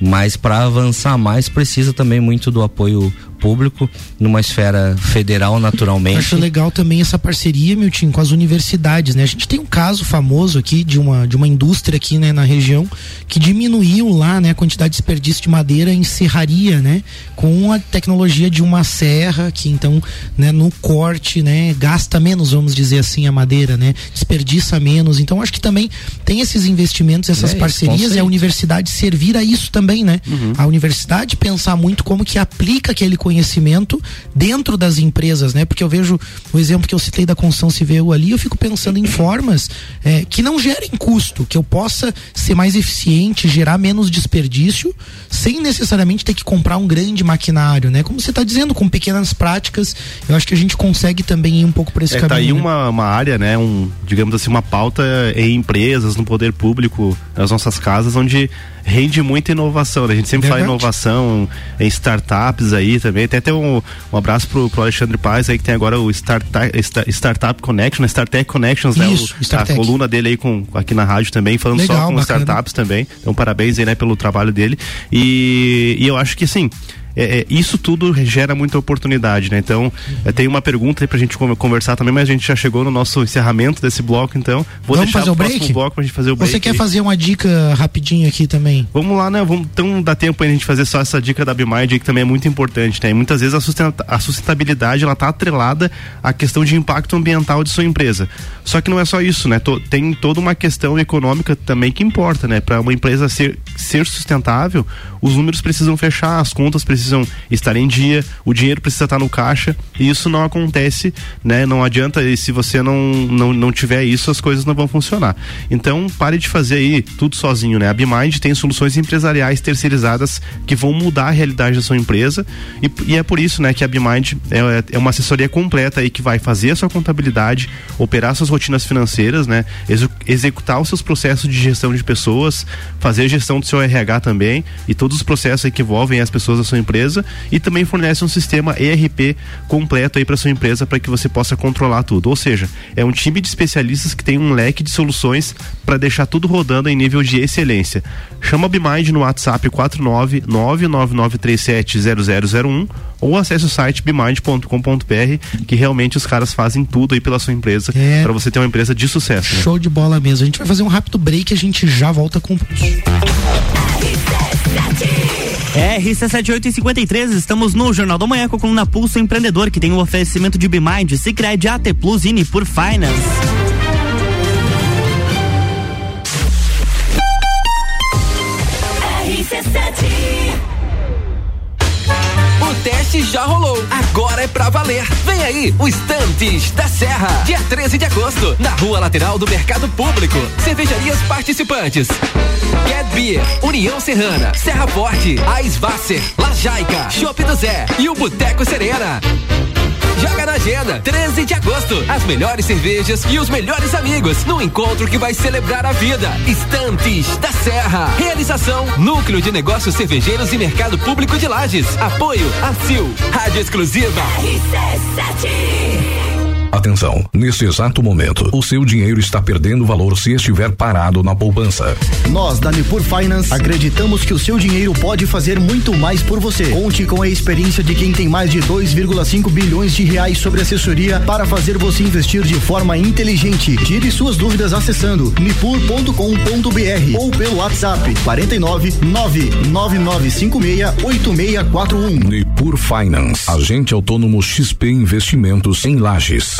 mas para avançar mais precisa também muito do apoio público, numa esfera federal naturalmente. Acho legal também essa parceria, meu time, com as universidades, né? A gente tem um caso famoso aqui de uma, de uma indústria aqui, né, na região que diminuiu lá, né, a quantidade de desperdício de madeira em serraria, né, com a tecnologia de uma serra que então, né, no corte, né, gasta menos, vamos dizer assim, a madeira, né, desperdiça menos. Então acho que também tem esses investimentos, essas É, parcerias e a universidade servir a isso também, né? A universidade pensar muito como que aplica aquele conhecimento dentro das empresas, né? Porque eu vejo o exemplo que eu citei da construção civil ali, eu fico pensando em formas eh, que não gerem custo, que eu possa ser mais eficiente, gerar menos desperdício, sem necessariamente ter que comprar um grande maquinário, né? Como você está dizendo, com pequenas práticas, eu acho que a gente consegue também ir um pouco por esse É, caminho. tá aí né? uma, uma área, né, um, digamos assim, uma pauta em empresas, no poder público, nas nossas casas, onde rende muita inovação, né? A gente sempre fala em Verdade. inovação em startups aí também. Tem até um, um abraço pro, pro Alexandre Paz aí, que tem agora o Startup, Sta- Startup Connection, né? Startech Connections, né? Isso, O- Startech. A coluna dele aí com, aqui na rádio também, falando só Legal, com bacana. startups também. Então, parabéns aí, né, pelo trabalho dele. E, e eu acho que, assim, é, é, isso tudo gera muita oportunidade, né? Então, é, tem uma pergunta aí pra gente con- conversar também, mas a gente já chegou no nosso encerramento desse bloco, então vou Vamos deixar fazer o break? bloco pra gente fazer o break. Você quer aí. fazer uma dica rapidinho aqui também? Vamos lá, né? Vamos, então dá tempo aí a gente fazer só essa dica da Bimind aí, que também é muito importante, né? E muitas vezes a, sustenta- a sustentabilidade ela tá atrelada à questão de impacto ambiental de sua empresa. Só que não é só isso, né? Tem toda uma questão econômica também que importa, né? Para uma empresa ser, ser sustentável, os números precisam fechar, as contas precisam estar em dia, o dinheiro precisa estar no caixa, e isso não acontece, né? Não adianta, e se você não, não, não tiver isso, as coisas não vão funcionar. Então, pare de fazer aí tudo sozinho, né? A Bimind tem soluções empresariais terceirizadas que vão mudar a realidade da sua empresa, e, e é por isso, né, que a Bimind é, é uma assessoria completa aí que vai fazer a sua contabilidade, operar suas rotinas financeiras, né? Executar os seus processos de gestão de pessoas, fazer a gestão do seu RH também e todos os processos que envolvem as pessoas da sua empresa e também fornece um sistema ERP completo aí para sua empresa para que você possa controlar tudo. Ou seja, é um time de especialistas que tem um leque de soluções para deixar tudo rodando em nível de excelência. Chama a Bimind no WhatsApp 49999370001 ou acesse o site bimind.com.br que realmente os caras fazem tudo aí pela sua empresa É. para você ter uma empresa de sucesso. né? Show de bola mesmo. A gente vai fazer um rápido break e a gente já volta com o pulso. RC7853, estamos no Jornal da Manhã com a coluna Pulso Empreendedor, que tem o um oferecimento de Bimind, Cicred, AT Plus e por Finance. RC7 já rolou. Agora é pra valer. Vem aí, o Estantes da Serra. Dia 13 de agosto, na rua lateral do Mercado Público. Cervejarias participantes. Get Beer, União Serrana, Serra Forte, Aisvasser, Lajaica, Chopp do Zé e o Boteco Serena. Joga na agenda, 13 de agosto. As melhores cervejas e os melhores amigos no encontro que vai celebrar a vida. Estantes da Serra. Realização: Núcleo de Negócios Cervejeiros e Mercado Público de Lages. Apoio: ACIL. Rádio Exclusiva. Atenção, nesse exato momento, o seu dinheiro está perdendo valor se estiver parado na poupança. Nós, da Nipur Finance, acreditamos que o seu dinheiro pode fazer muito mais por você. Conte com a experiência de quem tem mais de 2,5 bilhões de reais sobre assessoria para fazer você investir de forma inteligente. Tire suas dúvidas acessando nipur.com.br ou pelo WhatsApp 49 99956 8641. Nipur Finance, agente autônomo XP Investimentos em Lages.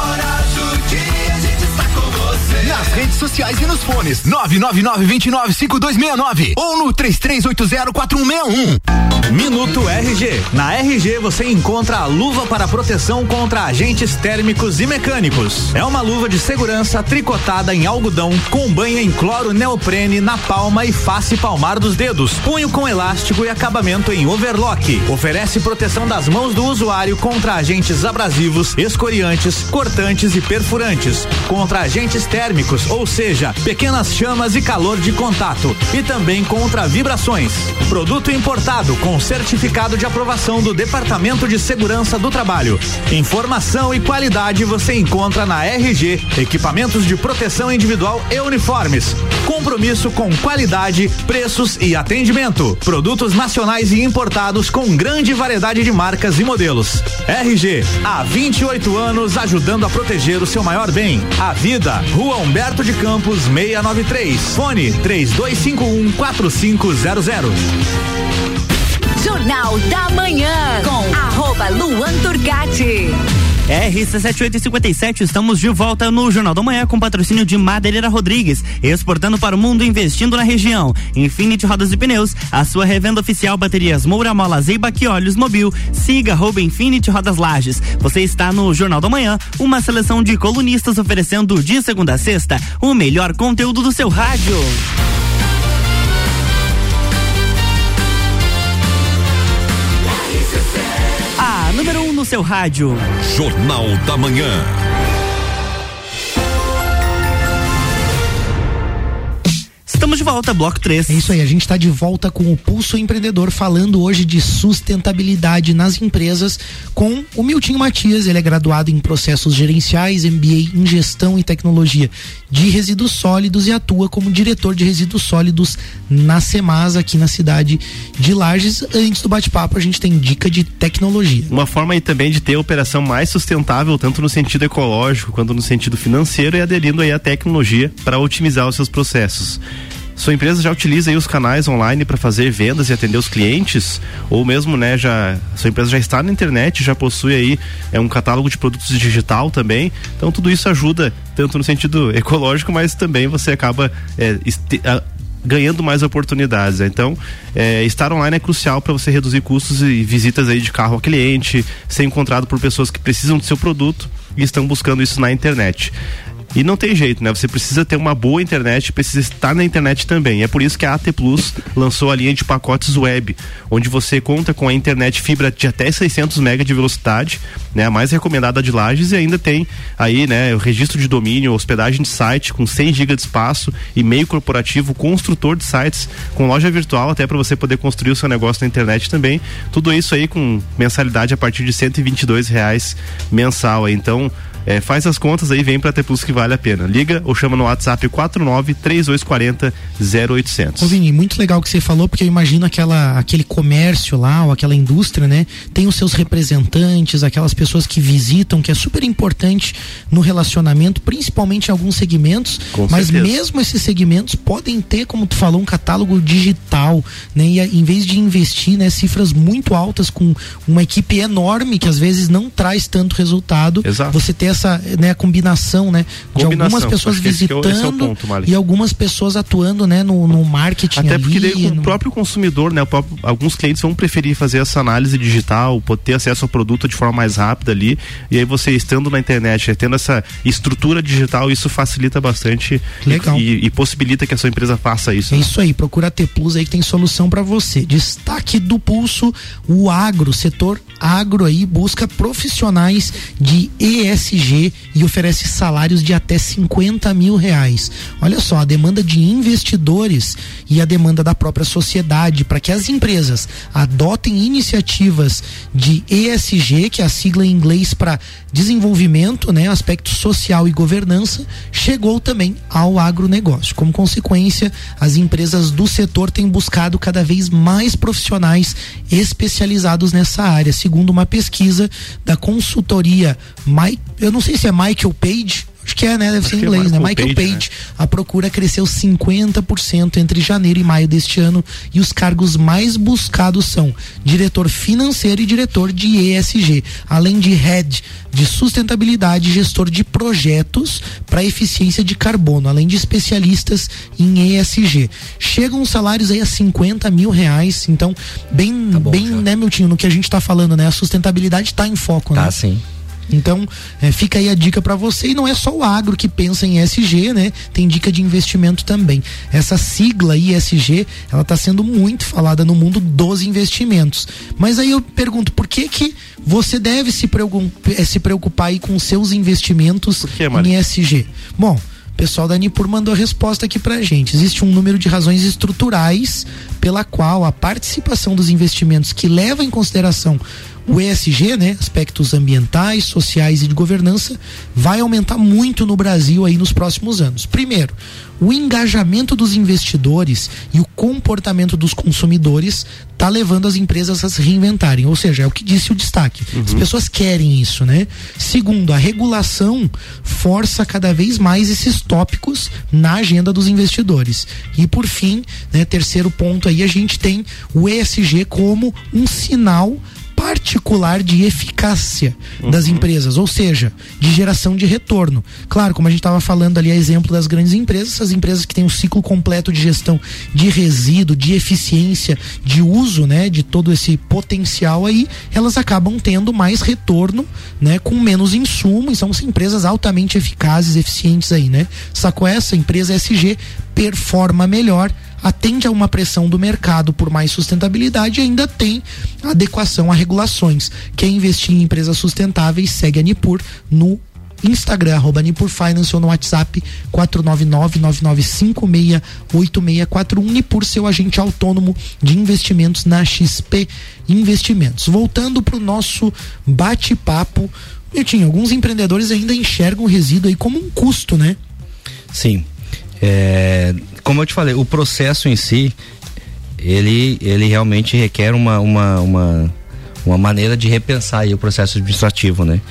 Nas redes sociais e nos fones. 999-295269 ou no 33804161. Minuto RG. Na RG você encontra a luva para proteção contra agentes térmicos e mecânicos. É uma luva de segurança tricotada em algodão com banha em cloro neoprene na palma e face palmar dos dedos. Punho com elástico e acabamento em overlock. Oferece proteção das mãos do usuário contra agentes abrasivos, escoriantes, cortantes e perfurantes. Contra agentes térmicos, ou seja, pequenas chamas e calor de contato. E também contra vibrações. Produto importado com certificado de aprovação do Departamento de Segurança do Trabalho. Informação e qualidade você encontra na RG, equipamentos de proteção individual e uniformes. Compromisso com qualidade, preços e atendimento. Produtos nacionais e importados com grande variedade de marcas e modelos. RG, há 28 anos ajudando a proteger o seu maior bem, a vida. Rua Humberto de Campos 693. Fone 3251 4500. Jornal da Manhã com arroba Luan Turcati. RC7857, estamos de volta no Jornal da Manhã com patrocínio de Madeireira Rodrigues, exportando para o mundo, investindo na região. Infinity Rodas e Pneus, a sua revenda oficial baterias Moura Mola Zeiba e Olhos Mobil. Siga arroba Infinity Rodas Lages. Você está no Jornal da Manhã, uma seleção de colunistas oferecendo de segunda a sexta o melhor conteúdo do seu rádio. No seu rádio. Jornal da Manhã. Estamos de volta, bloco 3. É isso aí, a gente está de volta com o Pulso Empreendedor, falando hoje de sustentabilidade nas empresas com o Miltinho Matias. Ele é graduado em processos gerenciais, MBA em gestão e tecnologia de resíduos sólidos e atua como diretor de resíduos sólidos na Semasa, aqui na cidade de Lages. Antes do bate-papo, a gente tem dica de tecnologia. Uma forma aí também de ter operação mais sustentável, tanto no sentido ecológico quanto no sentido financeiro, e aderindo aí à tecnologia para otimizar os seus processos. Sua empresa já utiliza os canais online para fazer vendas e atender os clientes? Ou mesmo, né, já sua empresa já está na internet, já possui aí é um catálogo de produtos digital também. Então tudo isso ajuda tanto no sentido ecológico, mas também você acaba é, este, a, ganhando mais oportunidades. Então, é, estar online é crucial para você reduzir custos e visitas aí de carro ao cliente, ser encontrado por pessoas que precisam do seu produto e estão buscando isso na internet. E não tem jeito, né? Você precisa ter uma boa internet, precisa estar na internet também. É por isso que a AT Plus lançou a linha de pacotes web, onde você conta com a internet fibra de até 600 MB de velocidade, né? A mais recomendada de Lages e ainda tem aí, né, o registro de domínio, hospedagem de site com 100 GB de espaço, e-mail corporativo, construtor de sites com loja virtual até para você poder construir o seu negócio na internet também. Tudo isso aí com mensalidade a partir de 122 reais mensal. Então, é, faz as contas aí, vem pra ter plus que vale a pena. Liga ou chama no WhatsApp 49 3240 0800. Ô Vini, muito legal o que você falou, porque eu imagino aquela, aquele comércio lá, ou aquela indústria, né? Tem os seus representantes, aquelas pessoas que visitam, que é super importante no relacionamento, principalmente em alguns segmentos. Com mas certeza. mesmo esses segmentos podem ter, como tu falou, um catálogo digital, né? E em vez de investir, né, cifras muito altas com uma equipe enorme que às vezes não traz tanto resultado, Exato. você ter essa né, combinação, né? De Combinação, algumas pessoas esse é o- esse é visitando ponto, Malik. e algumas pessoas atuando, né, no, no marketing Até ali, porque daí no- o próprio consumidor, né? próprio- alguns clientes vão preferir fazer essa análise digital, poder ter acesso ao produto de forma mais rápida ali. E aí você estando na internet, tendo essa estrutura digital, isso facilita bastante Legal. E, e possibilita que a sua empresa faça isso. É né? isso aí, procura a T Plus aí que tem solução para você. Destaque do pulso, o agro, setor agro aí busca profissionais de ESG e oferece salários de até 50 mil reais. Olha só, a demanda de investidores e a demanda da própria sociedade para que as empresas adotem iniciativas de ESG, que é a sigla em inglês para desenvolvimento, né, aspecto social e governança, chegou também ao agronegócio. Como consequência, as empresas do setor têm buscado cada vez mais profissionais especializados nessa área, segundo uma pesquisa da consultoria eu não sei se é Michael Page, acho que é, né? Deve ser em é inglês, né? Michael Page, Page. A procura cresceu 50% entre janeiro e maio deste ano e os cargos mais buscados são diretor financeiro e diretor de ESG, além de head de sustentabilidade e gestor de projetos para eficiência de carbono, além de especialistas em ESG. Chegam os salários aí a 50 mil reais, então bem, bem, né, Miltinho, no que a gente está falando, né? A sustentabilidade está em foco, né? Tá, sim. Então, é, fica aí a dica para você. E não é só o agro que pensa em ESG, né? Tem dica de investimento também. Essa sigla ISG, ela está sendo muito falada no mundo dos investimentos. Mas aí eu pergunto, por que que você deve se preocupar, se preocupar aí com seus investimentos em ESG? Bom, o pessoal da Nipur mandou a resposta aqui pra gente. Existe um número de razões estruturais pela qual a participação dos investimentos que leva em consideração o ESG, né, aspectos ambientais, sociais e de governança, vai aumentar muito no Brasil aí nos próximos anos. Primeiro, o engajamento dos investidores e o comportamento dos consumidores está levando as empresas a se reinventarem, ou seja, é o que disse o destaque. As pessoas querem isso, né? Segundo, a regulação força cada vez mais esses tópicos na agenda dos investidores. E por fim, né, terceiro ponto aí, a gente tem o ESG como um sinal particular de eficácia das empresas, ou seja, de geração de retorno. Claro, como a gente estava falando ali, a exemplo das grandes empresas, essas empresas que têm um ciclo completo de gestão de resíduo, de eficiência, de uso, né, de todo esse potencial aí, elas acabam tendo mais retorno, né, com menos insumo, e são empresas altamente eficazes, eficientes aí, né? Sacou essa empresa SG performa melhor atende a uma pressão do mercado por mais sustentabilidade e ainda tem adequação a regulações. Quer investir em empresas sustentáveis, segue a Nipur no Instagram, arroba Nipur Finance ou no WhatsApp 499-9956-8641. Nipur, seu agente autônomo de investimentos na XP Investimentos. Voltando para o nosso bate-papo, Miltinho, alguns empreendedores ainda enxergam o resíduo aí como um custo, né? Sim. É, como eu te falei, o processo em si, ele, ele realmente requer uma, uma, uma, uma maneira de repensar aí o processo administrativo, né?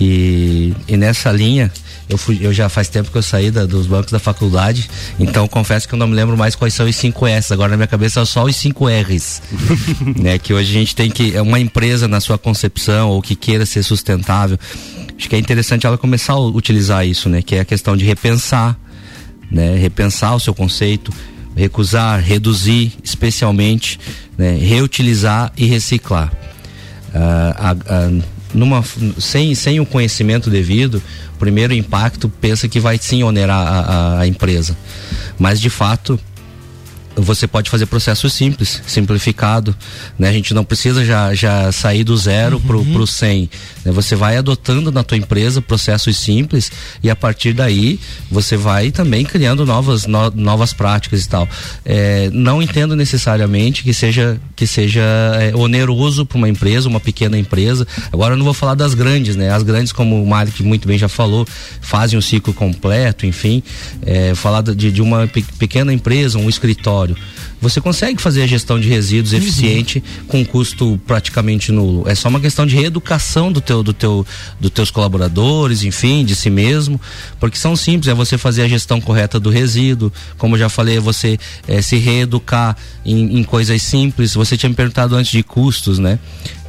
E, e nessa linha, eu, fui, eu já faz tempo que eu saí da, dos bancos da faculdade, então confesso que eu não me lembro mais quais são os 5 S. Agora na minha cabeça é só os 5 R's. né? Que hoje a gente tem que. É uma empresa na sua concepção ou que queira ser sustentável. Acho que é interessante ela começar a utilizar isso, né? Que é a questão de repensar, né? Repensar o seu conceito, recusar, reduzir, especialmente, né? reutilizar e reciclar. Ah, numa, sem, sem o conhecimento devido, o primeiro impacto pensa que vai sim onerar a, a- a empresa. Mas de fato, você pode fazer processo simples, simplificado, né? A gente não precisa já, já sair do zero pro, pro 100, né? Você vai adotando na tua empresa processos simples e a partir daí você vai também criando novas, no- novas práticas e tal. É, não entendo necessariamente que seja, que seja é, oneroso para uma empresa, uma pequena empresa. Agora eu não vou falar das grandes, né? As grandes, como o Malik muito bem já falou, fazem um ciclo completo, enfim. É, falar de, de uma pe- pequena empresa, um escritório. Você consegue fazer a gestão de resíduos eficiente com custo praticamente nulo. É só uma questão de reeducação do teu, do teu, dos teus colaboradores, enfim, de si mesmo, porque são simples. É você fazer a gestão correta do resíduo, como eu já falei, é você eh, se reeducar em, em coisas simples. Você tinha me perguntado antes de custos, né?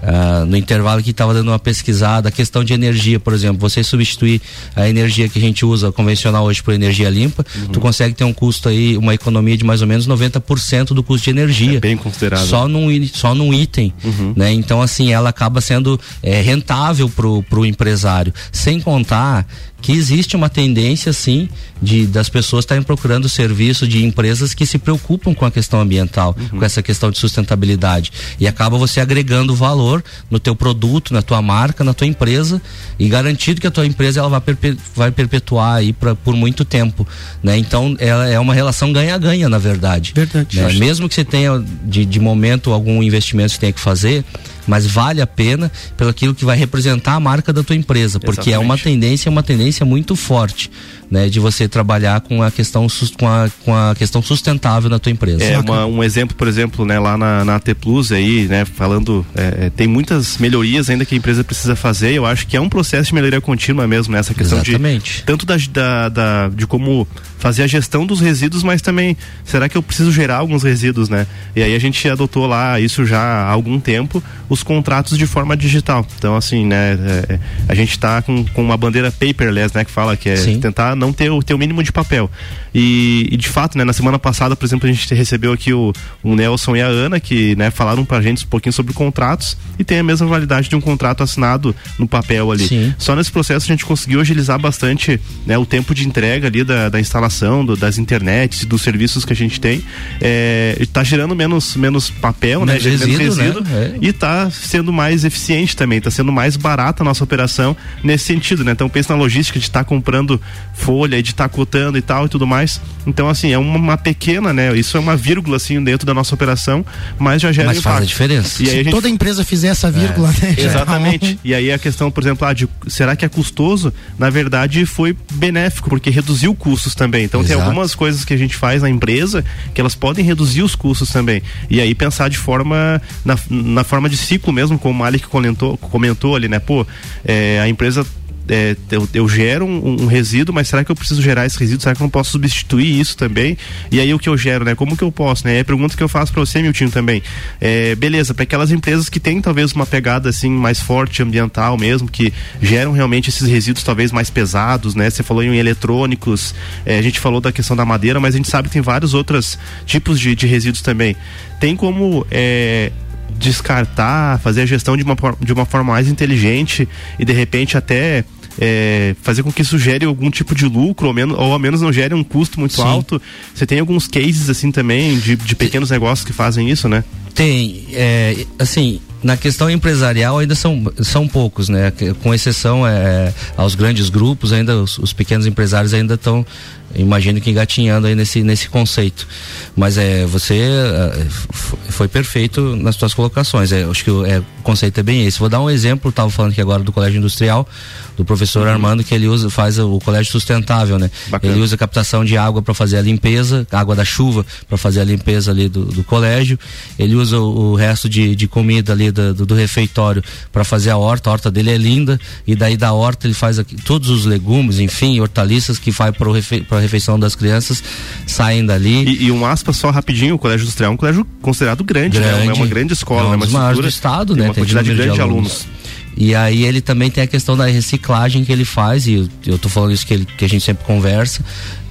Ah, no intervalo que estava dando uma pesquisada, a questão de energia, por exemplo, você substituir a energia que a gente usa convencional hoje por energia limpa, Uhum. tu consegue ter um custo aí, uma economia de mais ou menos 90% do custo de energia. É bem considerado. Só num, só num item, né? Então assim, ela acaba sendo é, rentável pro, pro empresário, sem contar que existe uma tendência sim de das pessoas estarem procurando serviço de empresas que se preocupam com a questão ambiental, com essa questão de sustentabilidade. E acaba você agregando valor no teu produto, na tua marca, na tua empresa e garantido que a tua empresa ela vai, perpe- vai perpetuar aí pra, por muito tempo, né? Então ela é uma relação ganha-ganha na verdade. Verdade. Né? Mesmo que você tenha de, de momento algum investimento que você tenha que fazer, mas vale a pena pelo aquilo que vai representar a marca da tua empresa, porque é uma tendência, uma tendência muito forte, né, de você trabalhar com a questão com a, com a questão sustentável na tua empresa. É uma- um exemplo, por exemplo, né, lá na, na AT Plus aí, né, falando, é, é, tem muitas melhorias ainda que a empresa precisa fazer. Eu acho que é um processo de melhoria contínua mesmo, né, essa questão Exatamente. de tanto da, da, da- de como fazer a gestão dos resíduos, mas também será que eu preciso gerar alguns resíduos, né? E aí a gente adotou lá isso já há algum tempo, os contratos de forma digital. Então assim, né, é, é, a gente está com, com uma bandeira paperless, né, que fala que é Sim. tentar não ter o, ter o mínimo de papel. E, e, de fato, né, na semana passada, por exemplo, a gente recebeu aqui o, o Nelson e a Ana, que né, falaram pra gente um pouquinho sobre contratos e tem a mesma validade de um contrato assinado no papel ali. Sim. Só nesse processo a gente conseguiu agilizar bastante né, o tempo de entrega ali da, da instalação, do- das internets, dos serviços que a gente tem. É, e tá gerando menos, menos papel, né? Menos Menos resíduo, né? resíduo, É. e tá sendo mais eficiente também, tá sendo mais barata a nossa operação nesse sentido, né? Então pensa na logística de estar comprando folha, de estar cotando e tal e tudo mais. Então assim, é uma, uma pequena, né? Isso é uma vírgula assim dentro da nossa operação, mas já gera Mas faz a impacto. diferença. E aí a Se gente toda empresa fizer essa vírgula, né? já Exatamente. E aí a questão, por exemplo, ah, de, será que é custoso? Na verdade, foi benéfico, porque reduziu custos também. Então tem Exato. algumas coisas que a gente faz na empresa que elas podem reduzir os custos também. E aí pensar de forma, na, na forma de ciclo mesmo, como o Malik comentou, comentou ali, né? Pô, é, a empresa. É, eu, eu gero um, um resíduo, mas será que eu preciso gerar esse resíduo? Será que eu não posso substituir isso também? E aí o que eu gero, né? Como que eu posso, né? É a pergunta que eu faço para você, Miltinho, também. É, beleza, para aquelas empresas que têm talvez uma pegada assim mais forte ambiental mesmo, que geram realmente esses resíduos talvez mais pesados, né? Você falou em eletrônicos, é, a gente falou da questão da madeira, mas a gente sabe que tem vários outros tipos de, de resíduos também. Tem como é, descartar, fazer a gestão de uma, de uma forma mais inteligente e de repente até é, fazer com que isso gere algum tipo de lucro ou, menos, ou ao menos não gere um custo muito Sim. alto. Você tem alguns cases assim também de, de pequenos negócios que fazem isso, né? Tem, é, assim, na questão empresarial ainda são, são poucos, né? Com exceção é, aos grandes grupos, ainda os, os pequenos empresários ainda estão, imagino que engatinhando aí nesse, nesse conceito. Mas é, você é, foi perfeito nas suas colocações. É, acho que o, é, o conceito é bem esse. Vou dar um exemplo, estava falando aqui agora do Colégio Industrial, do professor Armando, que ele usa, faz o, o colégio sustentável, né? Bacana. Ele usa captação de água para fazer a limpeza, água da chuva para fazer a limpeza ali do, do colégio. Ele usa o, o resto de, de comida ali do, do, do refeitório para fazer a horta. A horta dele é linda e daí da horta ele faz aqui, todos os legumes, enfim, hortaliças que vai para refe, a refeição das crianças saem dali. E, e um aspas só rapidinho, o Colégio Industrial é um colégio considerado grande, né? É uma grande escola, é né? Uma maiores do estrutura, estado, tem né? Uma Tem quantidade grande de alunos. E aí ele também tem a questão da reciclagem que ele faz, e eu, eu tô falando isso que, ele, que a gente sempre conversa.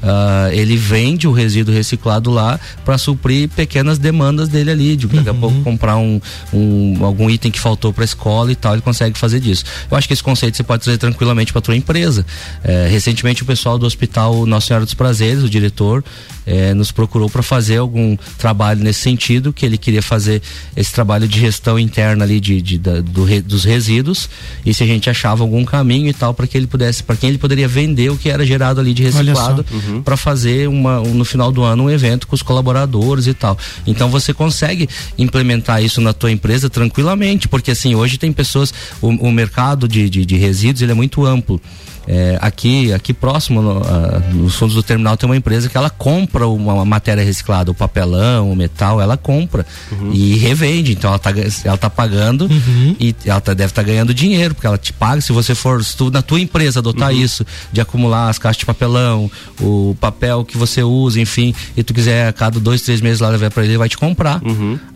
Ah, ele vende o resíduo reciclado lá para suprir pequenas demandas dele ali, de daqui a pouco comprar um, um- algum item que faltou para a escola e tal, ele consegue fazer disso. Eu acho que esse conceito você pode trazer tranquilamente para tua empresa. Eh, recentemente o pessoal do Hospital Nossa Senhora dos Prazeres, o diretor, eh, nos procurou para fazer algum trabalho nesse sentido, que ele queria fazer esse trabalho de gestão interna ali de, de- da- do dos resíduos e se a gente achava algum caminho e tal para que ele pudesse, para quem ele poderia vender o que era gerado ali de reciclado para fazer uma, um- no final do ano um evento com os colaboradores e tal. Então você consegue implementar isso na tua empresa tranquilamente, porque assim, hoje tem pessoas, o, o mercado de, de, de resíduos ele é muito amplo. É, aqui, aqui próximo, no, ah, nos fundos do terminal, tem uma empresa que ela compra uma, uma matéria reciclada, o papelão, o metal, ela compra e revende. Então ela tá, ela tá pagando e ela tá- deve estar ganhando dinheiro, porque ela te paga. Se você for, se tu, na tua empresa adotar isso, de acumular as caixas de papelão, o papel que você usa, enfim, e tu quiser a cada dois, três meses lá levar pra ele, ele vai te comprar.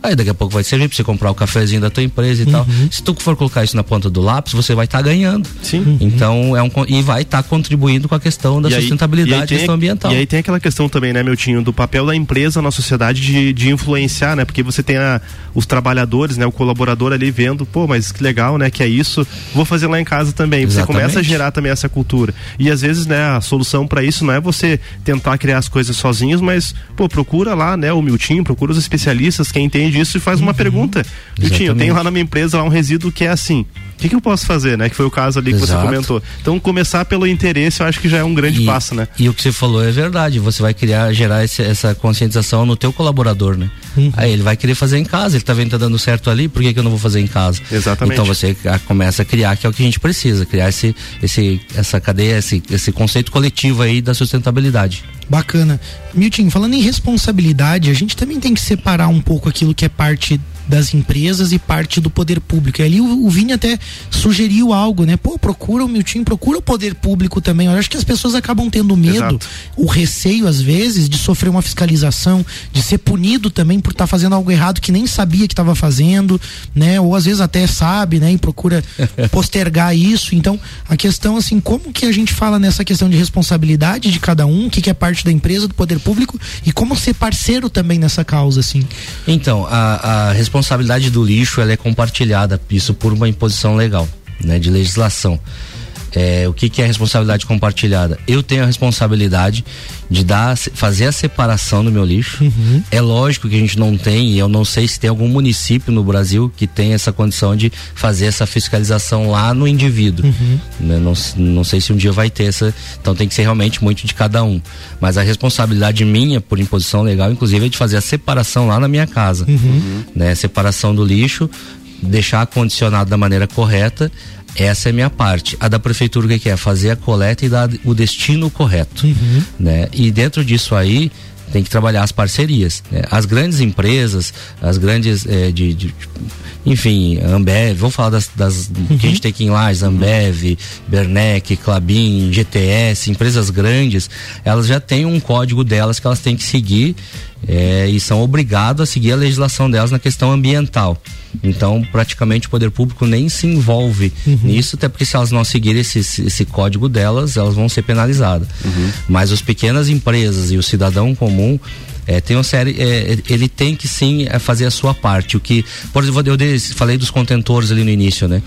Aí daqui a pouco vai servir pra você comprar o cafezinho da tua empresa e tal. Se tu for colocar isso na ponta do lápis, você vai estar ganhando. Sim. Então é um e vai estar contribuindo com a questão da E aí- sustentabilidade e aí e tem- questão ambiental. E aí tem aquela questão também, né, meu tinho, do papel da empresa na sociedade de, de influenciar, né? Porque você tem a- os trabalhadores, né, o colaborador ali vendo, pô, mas que legal, né, que é isso, vou fazer lá em casa também. Você Exatamente. começa a gerar também essa cultura. E às vezes, né, a solução para isso não é você tentar criar as coisas sozinhos, mas, pô, procura lá, né, o Miltinho, procura os especialistas, quem entende isso e faz uma pergunta. Miltinho, eu Uhum. Tenho lá na minha empresa lá um resíduo que é assim. O que, que eu posso fazer, né? Que foi o caso ali que você Exato. comentou. Então, começar pelo interesse, eu acho que já é um grande E- passo, né? E o que você falou é verdade. Você vai criar, gerar esse- essa conscientização no teu colaborador, né? Aí ele vai querer fazer em casa. Ele tá vendo que tá dando certo ali, por que, que eu não vou fazer em casa? Exatamente. Então você começa a criar, que é o que a gente precisa, criar esse, esse, essa cadeia, esse, esse conceito coletivo aí da sustentabilidade. Bacana. Milton, falando em responsabilidade, a gente também tem que separar um pouco aquilo que é parte das empresas e parte do poder público. E ali o, o Vini até sugeriu algo, né? Pô, procura o Milton, procura o poder público também. Eu acho que as pessoas acabam tendo medo, Exato. o receio às vezes de sofrer uma fiscalização, de ser punido também por estar fazendo algo errado que nem sabia que estava fazendo, né? Ou às vezes até sabe, né? E procura postergar isso. Então, a questão assim, como que a gente fala nessa questão de responsabilidade de cada um, o que, que é parte da empresa, do poder público e como ser parceiro também nessa causa, assim. Então, a, a responsabilidade do lixo ela é compartilhada, isso por uma imposição legal, né, de legislação. É, o que, que é responsabilidade compartilhada? Eu tenho a responsabilidade de dar, fazer a separação do meu lixo. É lógico que a gente não tem, e eu não sei se tem algum município no Brasil que tem essa condição de fazer essa fiscalização lá no indivíduo. né? Não, não sei se um dia vai ter essa. Então tem que ser realmente muito de cada um. Mas a responsabilidade minha, por imposição legal, inclusive, é de fazer a separação lá na minha casa. Né? Separação do lixo, deixar condicionado da maneira correta. Essa é a minha parte. A da prefeitura o que, que é? Fazer a coleta e dar o destino correto. Né? E dentro disso aí tem que trabalhar as parcerias. né? As grandes empresas, as grandes eh, de, de- enfim, Ambev, vamos falar das, das que a gente tem aqui em Lages, Ambev, Bernec, Clabin, GTS, empresas grandes, elas já têm um código delas que elas têm que seguir eh, e são obrigadas a seguir a legislação delas na questão ambiental. Então, praticamente o poder público nem se envolve nisso, até porque se elas não seguirem esse, esse, código delas, elas vão ser penalizadas. Mas as pequenas empresas e o cidadão comum é, tem uma série, é, ele tem que sim é, fazer a sua parte. O que, por exemplo, eu falei dos contentores ali no início, né?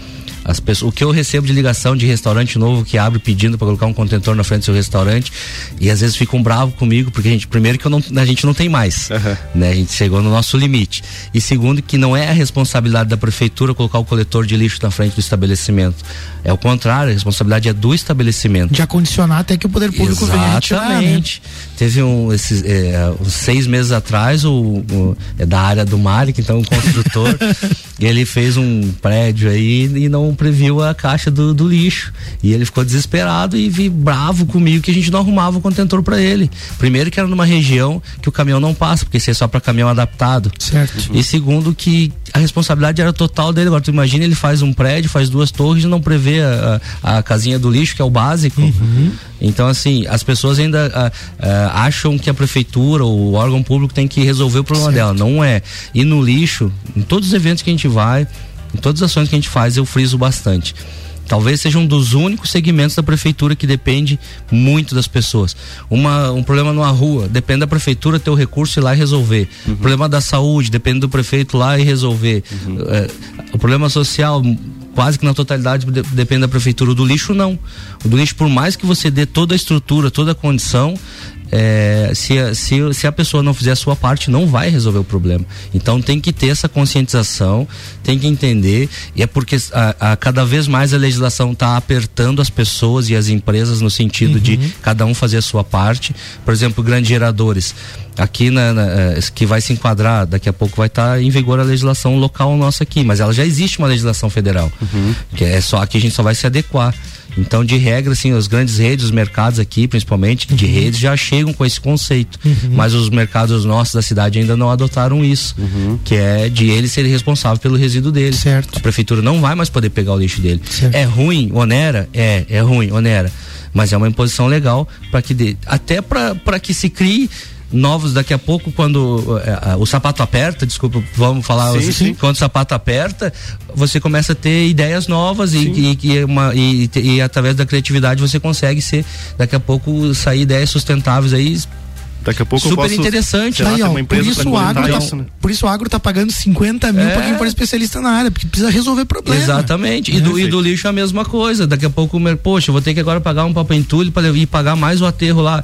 As pessoas, o que eu recebo de ligação de restaurante novo que abre pedindo para colocar um contentor na frente do seu restaurante e às vezes ficam bravos comigo porque a gente primeiro que eu não, a gente não tem mais, né? A gente chegou no nosso limite e segundo que não é a responsabilidade da prefeitura colocar o coletor de lixo na frente do estabelecimento, é o contrário, a responsabilidade é do estabelecimento. De acondicionar até que o poder público venha retirar, né? Exatamente. Teve um, esses, é, uns seis meses atrás, o, o- é da área do Malik, então o construtor, ele fez um prédio aí e não previu a caixa do, do lixo. E ele ficou desesperado e vi bravo comigo que a gente não arrumava o contentor para ele. Primeiro que era numa região que o caminhão não passa, porque isso é só para caminhão adaptado. Certo. E segundo que a responsabilidade era total dele. Agora tu imagina, ele faz um prédio, faz duas torres e não prevê a, a, a casinha do lixo, que é o básico. Então, assim, as pessoas ainda ah, ah, acham que a prefeitura ou o órgão público tem que resolver o problema dela. Não é. E no lixo, em todos os eventos que a gente vai, em todas as ações que a gente faz, eu friso bastante. Talvez seja um dos únicos segmentos da prefeitura que depende muito das pessoas. Uma, um problema numa rua, depende da prefeitura ter o recurso ir lá e resolver. O problema da saúde, depende do prefeito lá e resolver. É, o problema social, quase que na totalidade de- depende da prefeitura. O do lixo, não. O do lixo, por mais que você dê toda a estrutura, toda a condição, é, se, a, se, se a pessoa não fizer a sua parte, não vai resolver o problema. Então tem que ter essa conscientização, tem que entender, e é porque a, a cada vez mais a legislação está apertando as pessoas e as empresas no sentido de cada um fazer a sua parte. Por exemplo, grandes geradores. Aqui na, na, eh, que vai se enquadrar, daqui a pouco vai estar em vigor a legislação local nossa aqui, mas ela já existe uma legislação federal. Que é só aqui a gente só vai se adequar. Então, de regra, assim, as grandes redes, os mercados aqui, principalmente de redes, já chegam com esse conceito. Mas os mercados nossos da cidade ainda não adotaram isso, que é de ele ser responsável pelo resíduo dele. Certo. A prefeitura não vai mais poder pegar o lixo dele. É ruim, onera? É, é ruim, onera. Mas é uma imposição legal para que dê, até para que se crie novos daqui a pouco quando eh, o sapato aperta, desculpa, vamos falar Sim, assim, sim. quando o sapato aperta, você começa a ter ideias novas e, e, e, uma, e, e através da criatividade você consegue ser daqui a pouco sair ideias sustentáveis aí Daqui a pouco eu super posso, interessante. lá, Aí, ó, por isso, o agro tá, isso, né? por isso o agro tá pagando 50 mil É. pra quem for especialista na área, porque precisa resolver problema. Exatamente. É. E, do, e do lixo a mesma coisa. Daqui a pouco, poxa, eu vou ter que agora pagar um papo entulho para ir pagar mais o aterro lá.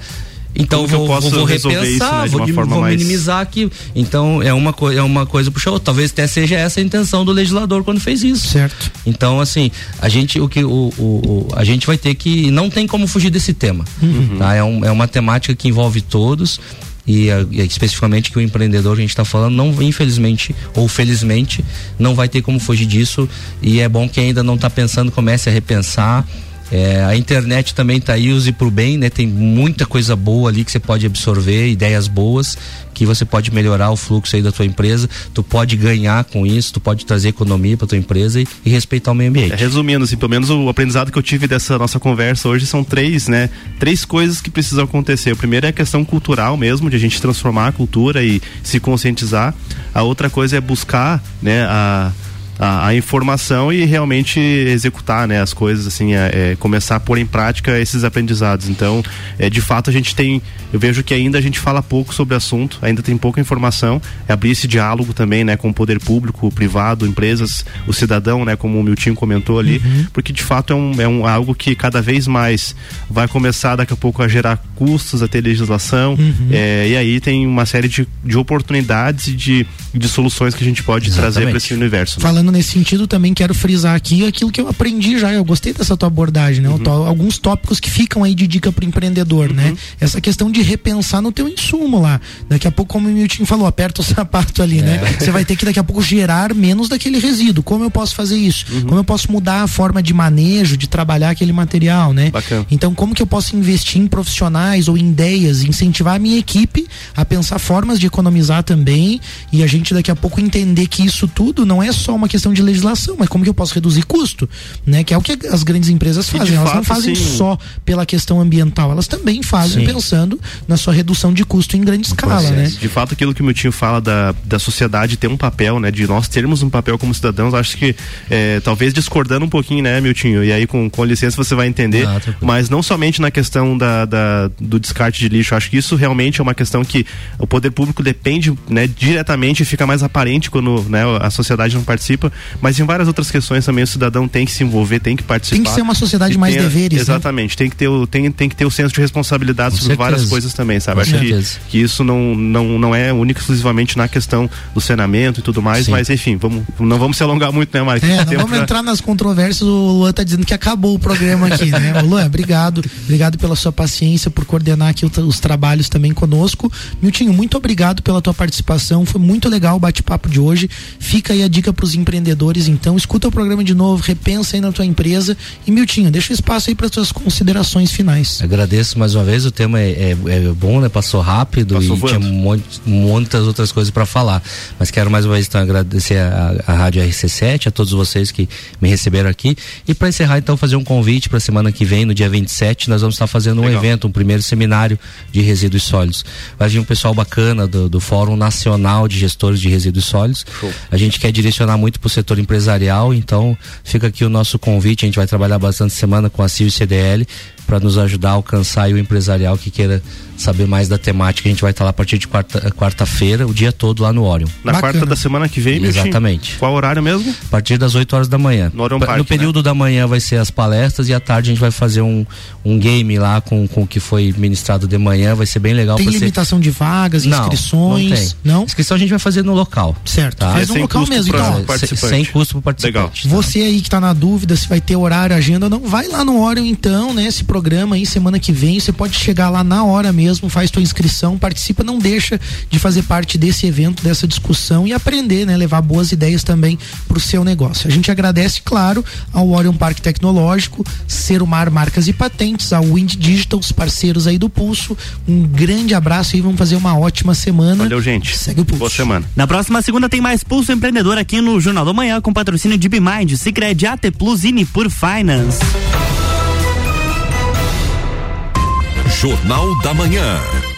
Então vou, posso vou, repensar, isso, né, de vou, uma dim- forma vou mais- minimizar aqui. Então é uma, coi- é uma coisa puxa a outra. Talvez até seja essa a intenção do legislador quando fez isso. Certo. Então assim, a gente o que o, o- o- a gente vai ter que não tem como fugir desse tema. Uhum. Tá? É, um- é uma temática que envolve todos. E, e especificamente que o empreendedor que a gente está falando, não, infelizmente ou felizmente, não vai ter como fugir disso. E é bom que ainda não está pensando, comece a repensar. É, a internet também tá aí, use pro bem, né? Tem muita coisa boa ali que você pode absorver, ideias boas, que você pode melhorar o fluxo aí da tua empresa, tu pode ganhar com isso, tu pode trazer economia para tua empresa e, e respeitar o meio ambiente. É, resumindo, assim, pelo menos o aprendizado que eu tive dessa nossa conversa hoje são três, né? Três coisas que precisam acontecer. O primeiro é a questão cultural mesmo, de a gente transformar a cultura e se conscientizar. A outra coisa é buscar, né, a, a, a informação e realmente executar, né, as coisas, assim, é, é, começar a pôr em prática esses aprendizados. Então, é, de fato, a gente tem, eu vejo que ainda a gente fala pouco sobre o assunto, ainda tem pouca informação. É abrir esse diálogo também, né, com o poder público, o privado, empresas, o cidadão, né, como o Miltinho comentou ali, porque de fato é, um, é um, algo que cada vez mais vai começar daqui a pouco a gerar custos, a ter legislação, é, e aí tem uma série de, de oportunidades e de, de soluções que a gente pode trazer para esse universo. né? Falando nesse sentido, também quero frisar aqui aquilo que eu aprendi já. Eu gostei dessa tua abordagem, né? Uhum. Tó- alguns tópicos que ficam aí de dica pro empreendedor, né? Essa questão de repensar no teu insumo lá. Daqui a pouco, como o Milton falou, aperta o sapato ali, né? É. Você vai ter que daqui a pouco gerar menos daquele resíduo. Como eu posso fazer isso? Uhum. Como eu posso mudar a forma de manejo, de trabalhar aquele material, né? Bacana. Então, como que eu posso investir em profissionais ou em ideias, incentivar a minha equipe a pensar formas de economizar também e a gente daqui a pouco entender que isso tudo não é só uma questão de legislação, mas como que eu posso reduzir custo, né? Que é o que as grandes empresas fazem. Elas não fato, fazem sim. só pela questão ambiental, elas também fazem Sim. pensando na sua redução de custo em grande escala, né? De fato, aquilo que o meu tio fala da, da sociedade ter um papel, né? De nós termos um papel como cidadãos, acho que é, talvez discordando um pouquinho, né, Miltinho? E aí, com, com licença, você vai entender. Ah, tranquilo. mas não somente na questão da, da- do descarte de lixo. Acho que isso realmente é uma questão que o poder público depende né, diretamente e fica mais aparente quando né, a sociedade não participa. Mas em várias outras questões também o cidadão tem que se envolver, tem que participar. Tem que ser uma sociedade mais tem deveres, né? Exatamente. Tem, que ter o, tem, tem que ter o senso de responsabilidade Com sobre várias certeza. coisas também, sabe? Com Acho que, certeza. que isso não, não, não é único e exclusivamente na questão do saneamento e tudo mais, Sim. mas enfim, vamos, não vamos se alongar muito, né, Mike? É, não vamos pra- entrar nas controvérsias. O Luan tá dizendo que acabou o programa aqui, né? Luan, obrigado. Obrigado pela sua paciência, por coordenar aqui os trabalhos também conosco. Miltinho, muito obrigado pela tua participação. Foi muito legal o bate-papo de hoje. Fica aí a dica para os empreendedores, então. Escuta o programa de novo, repensa aí na tua empresa. E, Miltinho, deixa o espaço aí para tuas considerações finais. Agradeço mais uma vez, o tema é, é- é bom, né? Passou rápido Passou e voando. tinha um monte- muitas outras coisas para falar. Mas quero mais uma vez então agradecer a, a Rádio RC7, a todos vocês que me receberam aqui. E para encerrar, então, fazer um convite para semana que vem, no dia 27, nós vamos estar fazendo um Legal. evento, um primeiro seminário de resíduos sólidos. Vai vir um pessoal bacana do, do Fórum Nacional de Gestores de Resíduos Sólidos. A gente quer direcionar muito para o setor empresarial, então fica aqui o nosso convite. A gente vai trabalhar bastante semana com a CIO e CDL para nos ajudar a alcançar aí o empresarial que queira saber mais da temática. A gente vai estar lá a partir de quarta- quarta-feira, o dia todo lá no Orion. Na quarta da semana que vem? Exatamente. Qual horário mesmo? A partir das 8 horas da manhã. No Orion Pa- Park, no período da manhã vai ser as palestras e à tarde a gente vai fazer um, um game lá com, com o que foi ministrado de manhã. Vai ser bem legal. Tem limitação de vagas, Não, inscrições? Não, tem. Não? Inscrição a gente vai fazer no local. Certo. Tá? Faz no sem local custo mesmo, então. participante. Sem custo para o participante. Você aí que tá na dúvida se vai ter horário, agenda, não vai lá no Orion então, né? Se programa aí semana que vem. Você pode chegar lá na hora mesmo, faz tua inscrição, participa, não deixa de fazer parte desse evento, dessa discussão e aprender, né? Levar boas ideias também para o seu negócio. A gente agradece, claro, ao Orion Parque Tecnológico, Serumar Marcas e Patentes, ao Wind Digital, os parceiros aí do Pulso. Um grande abraço e vamos fazer uma ótima semana. Valeu, gente. Segue o Pulso. Boa semana. Na próxima segunda tem mais Pulso Empreendedor aqui no Jornal da Manhã com patrocínio de Bimind, Cicred, AT Plus e Nipur Finance. Jornal da Manhã.